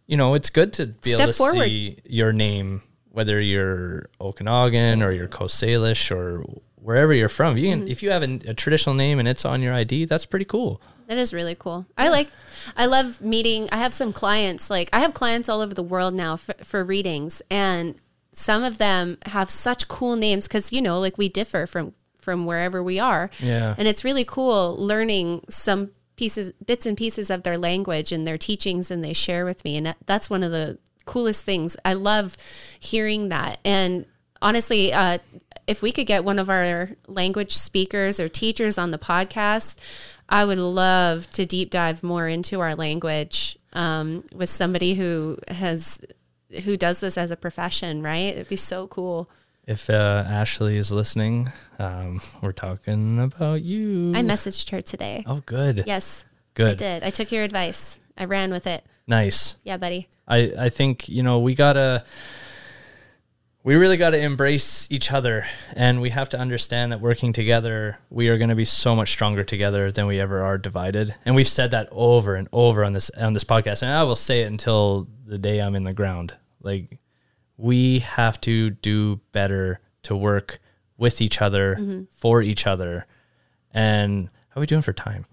you know, it's good to be Step able to forward. see your name, whether you're Okanagan or you're Coast Salish or wherever you're from. You Mm-hmm. can, if you have a, a traditional name and it's on your ID, that's pretty cool. That is really cool. I like, I love meeting. I have some clients, like, I have clients all over the world now for, for readings, and some of them have such cool names because, you know, like we differ from from wherever we are. Yeah. And it's really cool learning some pieces, bits and pieces of their language and their teachings, and they share with me. And that, that's one of the coolest things. I love hearing that. And honestly, uh, if we could get one of our language speakers or teachers on the podcast, I would love to deep dive more into our language um, with somebody who has who does this as a profession. Right? It'd be so cool. If uh, Ashley is listening, um, we're talking about you. I messaged her today. Oh, good. Yes, good. I did. I took your advice. I ran with it. Nice. Yeah, buddy. I, I think, you know, we gotta, we really gotta embrace each other and we have to understand that working together, we are going to be so much stronger together than we ever are divided. And we've said that over and over on this, on this podcast. And I will say it until the day I'm in the ground. Like, we have to do better to work with each other, mm-hmm. for each other. And how are we doing for time?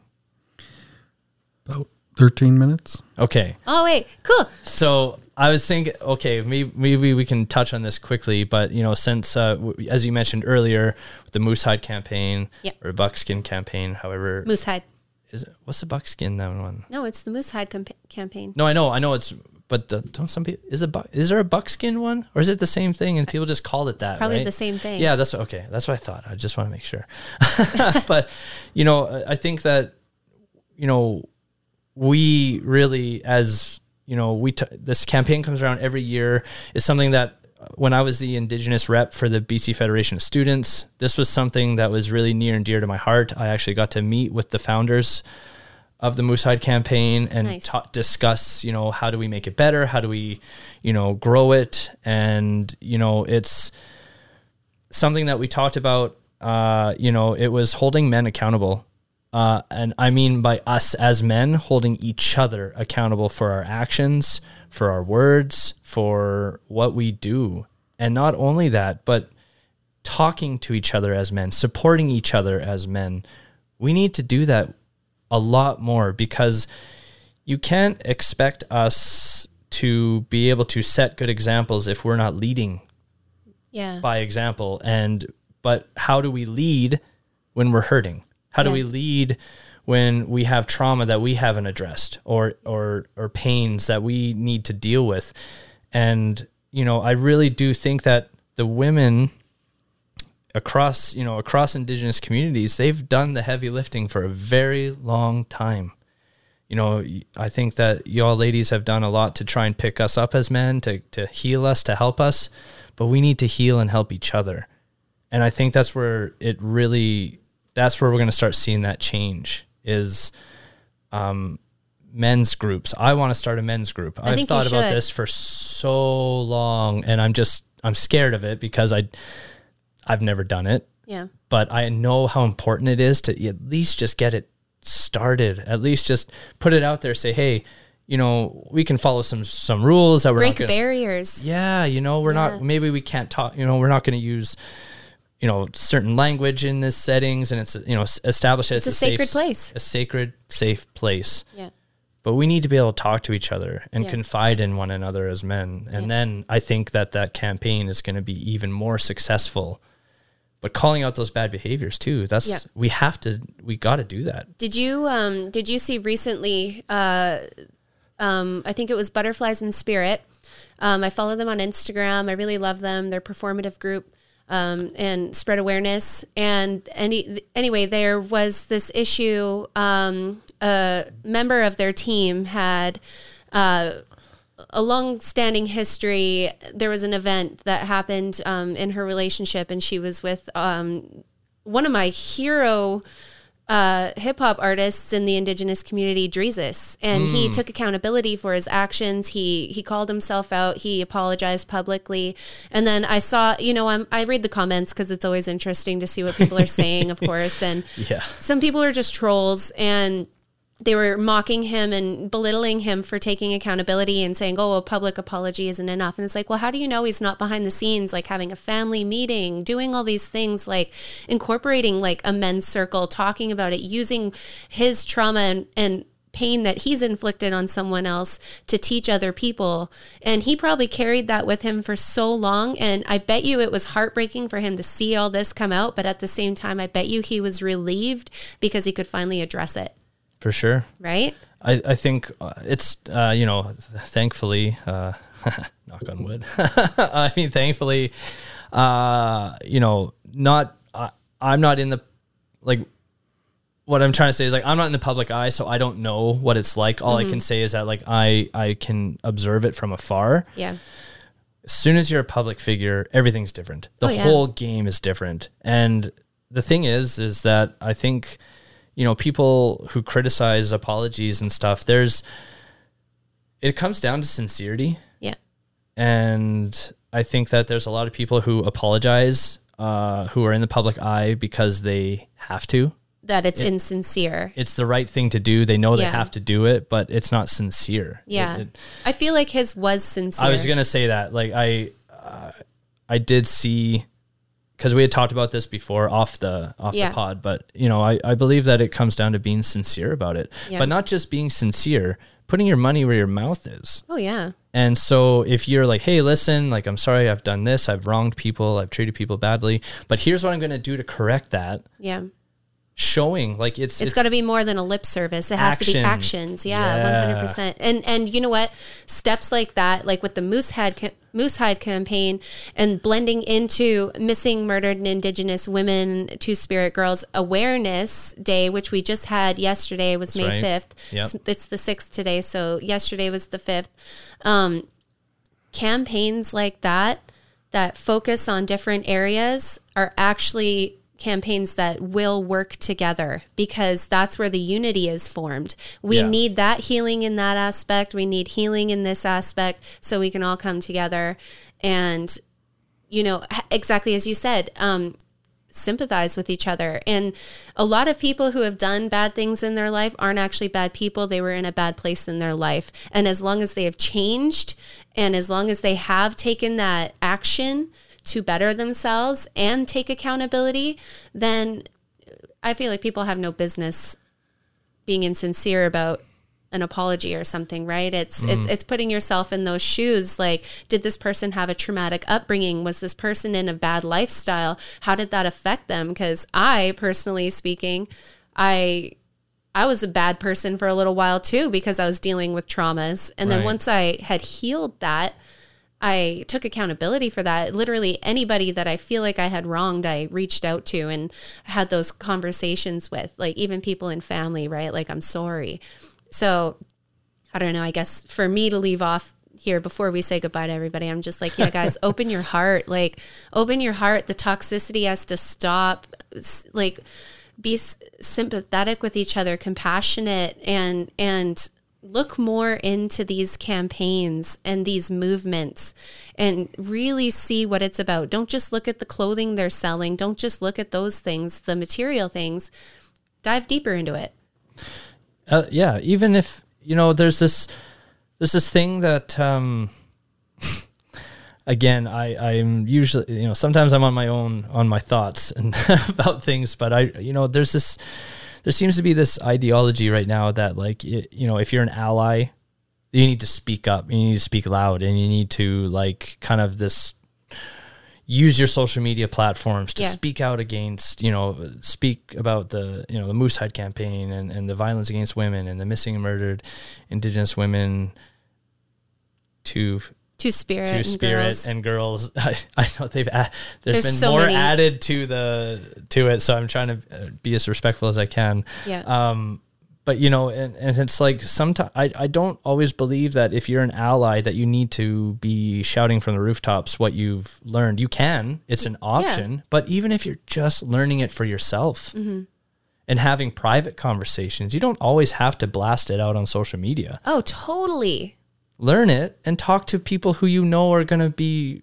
About thirteen minutes. Okay. Oh wait, cool. So I was thinking, okay, maybe, maybe we can touch on this quickly, but you know, since uh, w- as you mentioned earlier, the moose hide campaign Yep. or buckskin campaign, however, Moose hide. is it, what's the buckskin that one? No, it's the moose hide camp- campaign. No, I know, I know it's, but uh, don't some people is it bu- is there a buckskin one or is it the same thing and people just call it that? Probably right? the same thing. Yeah, that's okay. That's what I thought. I just want to make sure. but you know, I- I think that you know we really as you know we t- this campaign comes around every year is something that uh, when I was the indigenous rep for the BC Federation of Students, this was something that was really near and dear to my heart. I actually got to meet with the founders of the Moose Hide campaign and Nice. ta- discuss, you know, how do we make it better? How do we, you know, grow it? And, you know, it's something that we talked about, uh, you know, it was holding men accountable. Uh, and I mean by us as men holding each other accountable for our actions, for our words, for what we do. And not only that, but talking to each other as men, supporting each other as men. We need to do that a lot more because you can't expect us to be able to set good examples if we're not leading Yeah. by example and but how do we lead when we're hurting how do Yeah. we lead when we have trauma that we haven't addressed or or or pains that we need to deal with? And you know i really do think that the women across you know across indigenous communities they've done the heavy lifting for a very long time. You know i think that y'all ladies have done a lot to try and pick us up as men to, to heal us to help us but we need to heal and help each other. And i think that's where it really that's where we're going to start seeing that change is um, men's groups i want to start a men's group I i've thought about this for so long and i'm just i'm scared of it because i i've never done it Yeah. but I know how important it is to at least just get it started. At least just put it out there. Say, hey, you know, we can follow some some rules that we're Break gonna, barriers. Yeah, you know, we're Yeah. not. Maybe we can't talk. You know, we're not going to use. You know, certain language in this settings, and it's you know s- establish It's as a safe sacred s- place. a sacred, safe place. Yeah. but we need to be able to talk to each other and Yeah. confide in one another as men. And Yeah. then I think that that campaign is going to be even more successful. But calling out those bad behaviors too. That's Yeah. we have to we got to do that. Did you um did you see recently uh um I think it was Butterflies in Spirit. Um I follow them on Instagram. I really love them. They're a performative group um and spread awareness and any anyway there was this issue um a member of their team had uh a long-standing history. There was an event that happened um, in her relationship, and she was with um, one of my hero uh, hip hop artists in the indigenous community, Drezus, and he took accountability for his actions. He he called himself out. He apologized publicly, and then I saw, you know, I'm, I read the comments because it's always interesting to see what people are saying, of course, and Yeah. some people are just trolls and they were mocking him and belittling him for taking accountability and saying, oh, a public apology isn't enough. And it's like, well, how do you know he's not behind the scenes, like having a family meeting, doing all these things, like incorporating like a men's circle, talking about it, using his trauma and, and pain that he's inflicted on someone else to teach other people. And he probably carried that with him for so long. And I bet you it was heartbreaking for him to see all this come out. But at the same time, I bet you he was relieved because he could finally address it. For sure. Right? I, I think uh, it's uh, you know thankfully uh, knock on wood I mean thankfully uh, you know not I I'm not in the like what I'm trying to say is like I'm not in the public eye so I don't know what it's like all I can say is that like I I can observe it from afar Yeah. as soon as you're a public figure, everything's different. The Oh, yeah. whole game is different. And the thing is, is that I think, you know, people who criticize apologies and stuff, there's, it comes down to sincerity. Yeah. And I think that there's a lot of people who apologize, uh, who are in the public eye because they have to. That it's insincere. It's the right thing to do. They know they Yeah. have to do it, but it's not sincere. It- Yeah. it- I feel like his was sincere. I was gonna say that. Like I, uh, I did see because we had talked about this before off the off Yeah. the pod, but you know, I I believe that it comes down to being sincere about it, Yeah. but not just being sincere, putting your money where your mouth is. Oh, yeah. And so if you're like, hey, listen, like I'm sorry, I've done this, I've wronged people, I've treated people badly, but here's what I'm gonna do to correct that. Yeah. Showing like it's it's got to be more than a lip service. It has to be actions. Yeah, Yeah. hundred percent. And and you know what? Steps like that, like with the Moosehide ca- Moosehide campaign, and blending into missing, murdered, and Indigenous women, Two Spirit Girls Awareness Day, which we just had yesterday, was May right. fifth. Yep. It's, it's the sixth today, so yesterday was the fifth. Um, campaigns like that that focus on different areas are actually campaigns that will work together because that's where the unity is formed. We Yeah. need that healing in that aspect. We need healing in this aspect so we can all come together and you know exactly as you said um sympathize with each other. And a lot of people who have done bad things in their life aren't actually bad people. They were in a bad place in their life. And as long as they have changed and as long as they have taken that action to better themselves and take accountability, then I feel like people have no business being insincere about an apology or something, right? It's it's mm. it's putting yourself in those shoes. Like, did this person have a traumatic upbringing? Was this person in a bad lifestyle? How did that affect them? Because I, personally speaking, I I was a bad person for a little while too because I was dealing with traumas. And then once I had healed that, I took accountability for that. Literally anybody that I feel like I had wronged, I reached out to and had those conversations with, like even people in family, right? Like, I'm sorry. So I don't know. I guess for me to leave off here before we say goodbye to everybody, I'm just like, yeah, guys, open your heart. Like, open your heart. The toxicity has to stop. Like, be s- sympathetic with each other, compassionate, and and look more into these campaigns and these movements and really see what it's about. Don't just look at the clothing they're selling. Don't just look at those things, the material things. Dive deeper into it. Uh, yeah, even if you know, there's this there's this thing that um, again, I I'm usually you know sometimes I'm on my own on my thoughts and about things, but I you know there's this there seems to be this ideology right now that like it, you know if you're an ally you need to speak up you need to speak loud and you need to like kind of this use your social media platforms to Yeah. speak out against you know speak about the you know the moose hide campaign and, and the violence against women and the missing and murdered indigenous women to Two spirit, to and spirit girls. and girls. I, I know they've add, there's There's been so more many. added to the to it, so I'm trying to uh, be as respectful as I can. Yeah. Um, but you know, and, and it's like sometimes I, I don't always believe that if you're an ally that you need to be shouting from the rooftops what you've learned. You can, it's an option, but even if you're just learning it for yourself Mm-hmm. and having private conversations, you don't always have to blast it out on social media oh, totally. Learn it and talk to people who you know are going to be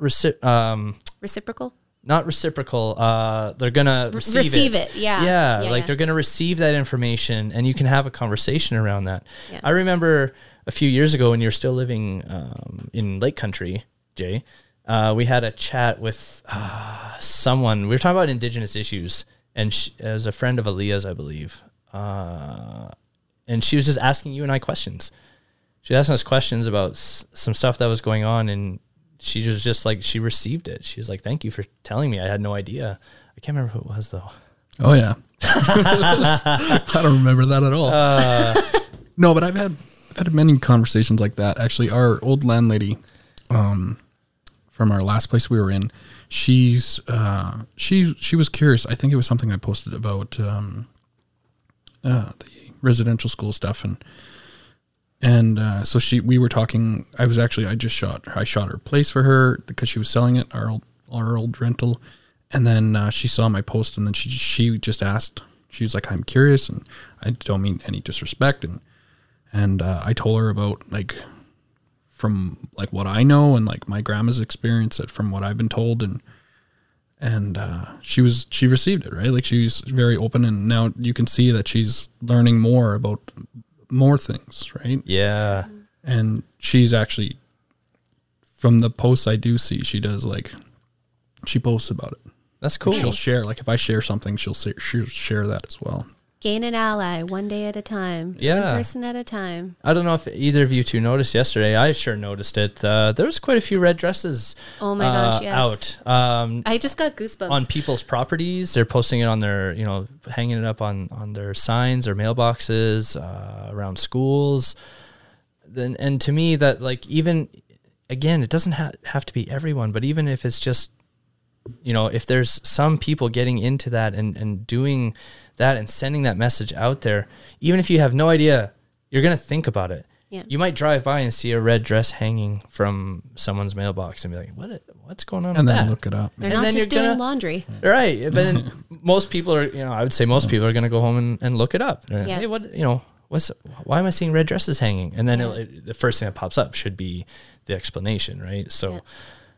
reci- um, Reciprocal. not reciprocal uh, they're going to receive, receive it. it, yeah. yeah Yeah, like yeah. they're going to receive that information and you can have a conversation around that Yeah. i remember a few years ago when you're still living um, in lake country jay uh, we had a chat with uh, someone we were talking about indigenous issues and she, as a friend of Aaliyah's, i believe uh, and she was just asking you and i questions she was asking us questions about s- some stuff that was going on and she was just like she received it she was like thank you for telling me i had no idea i can't remember who it was though Oh yeah. I don't remember that at all. Uh. no, but I've had I've had many conversations like that. Actually, our old landlady, um, from our last place we were in, she's uh, she she was curious. I think it was something I posted about um, uh, the residential school stuff and. And uh, so she, we were talking. I was actually, I just shot, I shot her place for her because she was selling it, our old, our old rental. And then uh, she saw my post, and then she she just asked. She was like, "I'm curious," and I don't mean any disrespect. And and uh, I told her about like from like what I know and like my grandma's experience, it from what I've been told, and and uh, she was she received it right. Like she's very open, and now you can see that she's learning more about more things, right? yeah and she's actually from the posts I do see, she does like she posts about it. that's cool She'll share like if I share something, she'll say, she'll share that as well. Gain an ally one day at a time. Yeah. One person at a time. i don't know if either of you two noticed yesterday i sure noticed it uh, there was quite a few red dresses Oh my gosh, uh, yes. out um, I just got goosebumps. on people's properties. They're posting it on their, you know, hanging it up on on their signs or mailboxes uh, around schools. Then and to me that like even again, it doesn't ha- have to be everyone, but even if it's just you know, if there's some people getting into that and and doing that and sending that message out there, even if you have no idea, you're gonna think about it. Yeah. You might drive by and see a red dress hanging from someone's mailbox and be like, "What? What's going on?" And with then that? look it up. They're and not then just you're doing gonna- laundry. Right. But then most people are, you know, I would say most people are going to go home and, and look it up. Uh, yeah. Hey, what, you know, what's, why am I seeing red dresses hanging? And then it'll- it, the first thing that pops up should be the explanation, right? So, Yeah.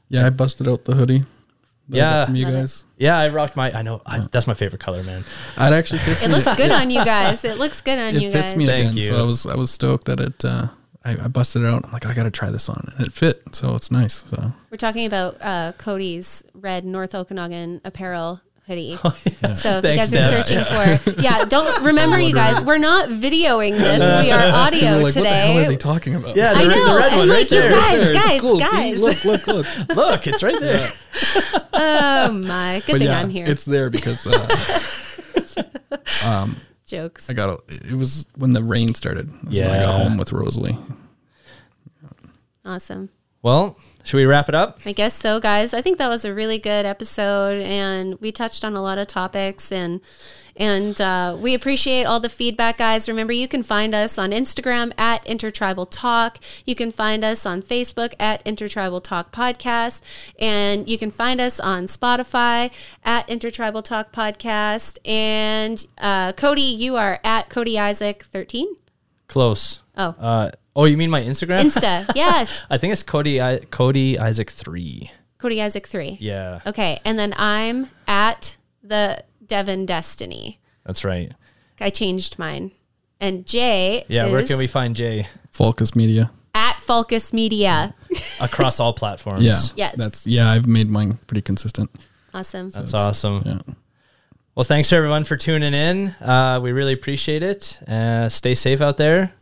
yeah, Yeah, I busted out the hoodie. That I got Yeah. from you Love it. guys. I rocked my, I know, I, that's my favorite color, man. It actually fits It me. looks good on you guys. It looks good on it you guys. It fits guys. me Thank again. you. So I was I was stoked that it. Uh, I, I busted it out. I'm like, I got to try this on, and it fit. So it's nice. So We're talking about uh, Cody's red North Okanagan apparel hoodie. Oh, So if Thanks, you guys are Deb. searching for, yeah, don't remember you guys. We're not videoing this. We are audio You're like, what the hell are they talking about? Yeah, I the, red- know. the red I'm one like, right you there. guys, It's guys, cool. See? guys. look, look, look. Look, it's right there. Oh my! Good but thing yeah, I'm here. it's there because uh, Jokes. I got. A, it was when the rain started. It was when I got home with Rosalie. Awesome. Well, should we wrap it up? I guess so, guys. I think that was a really good episode, and we touched on a lot of topics, and and uh, we appreciate all the feedback, guys. Remember, you can find us on Instagram at Intertribal Talk. You can find us on Facebook at Intertribal Talk Podcast, and you can find us on Spotify at Intertribal Talk Podcast. And uh, Cody, you are at Cody Isaac thirteen. Close. Oh. Uh, oh, you mean my Instagram? Insta, yes, I think it's Cody, I, Cody Isaac 3. Cody Isaac three. Yeah, Okay, and then I'm at the Devon Destiny. that's right. I changed mine. And Jay Yeah, is where can we find Jay? Falcus Media. at Falcus Media. Across all platforms. Yeah. Yes. That's yeah. I've made mine pretty consistent. Awesome. That's awesome. Yeah. Well, thanks everyone for tuning in. Uh, we really appreciate it. Uh, stay safe out there.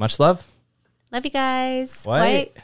Much love. Love you guys. White. White.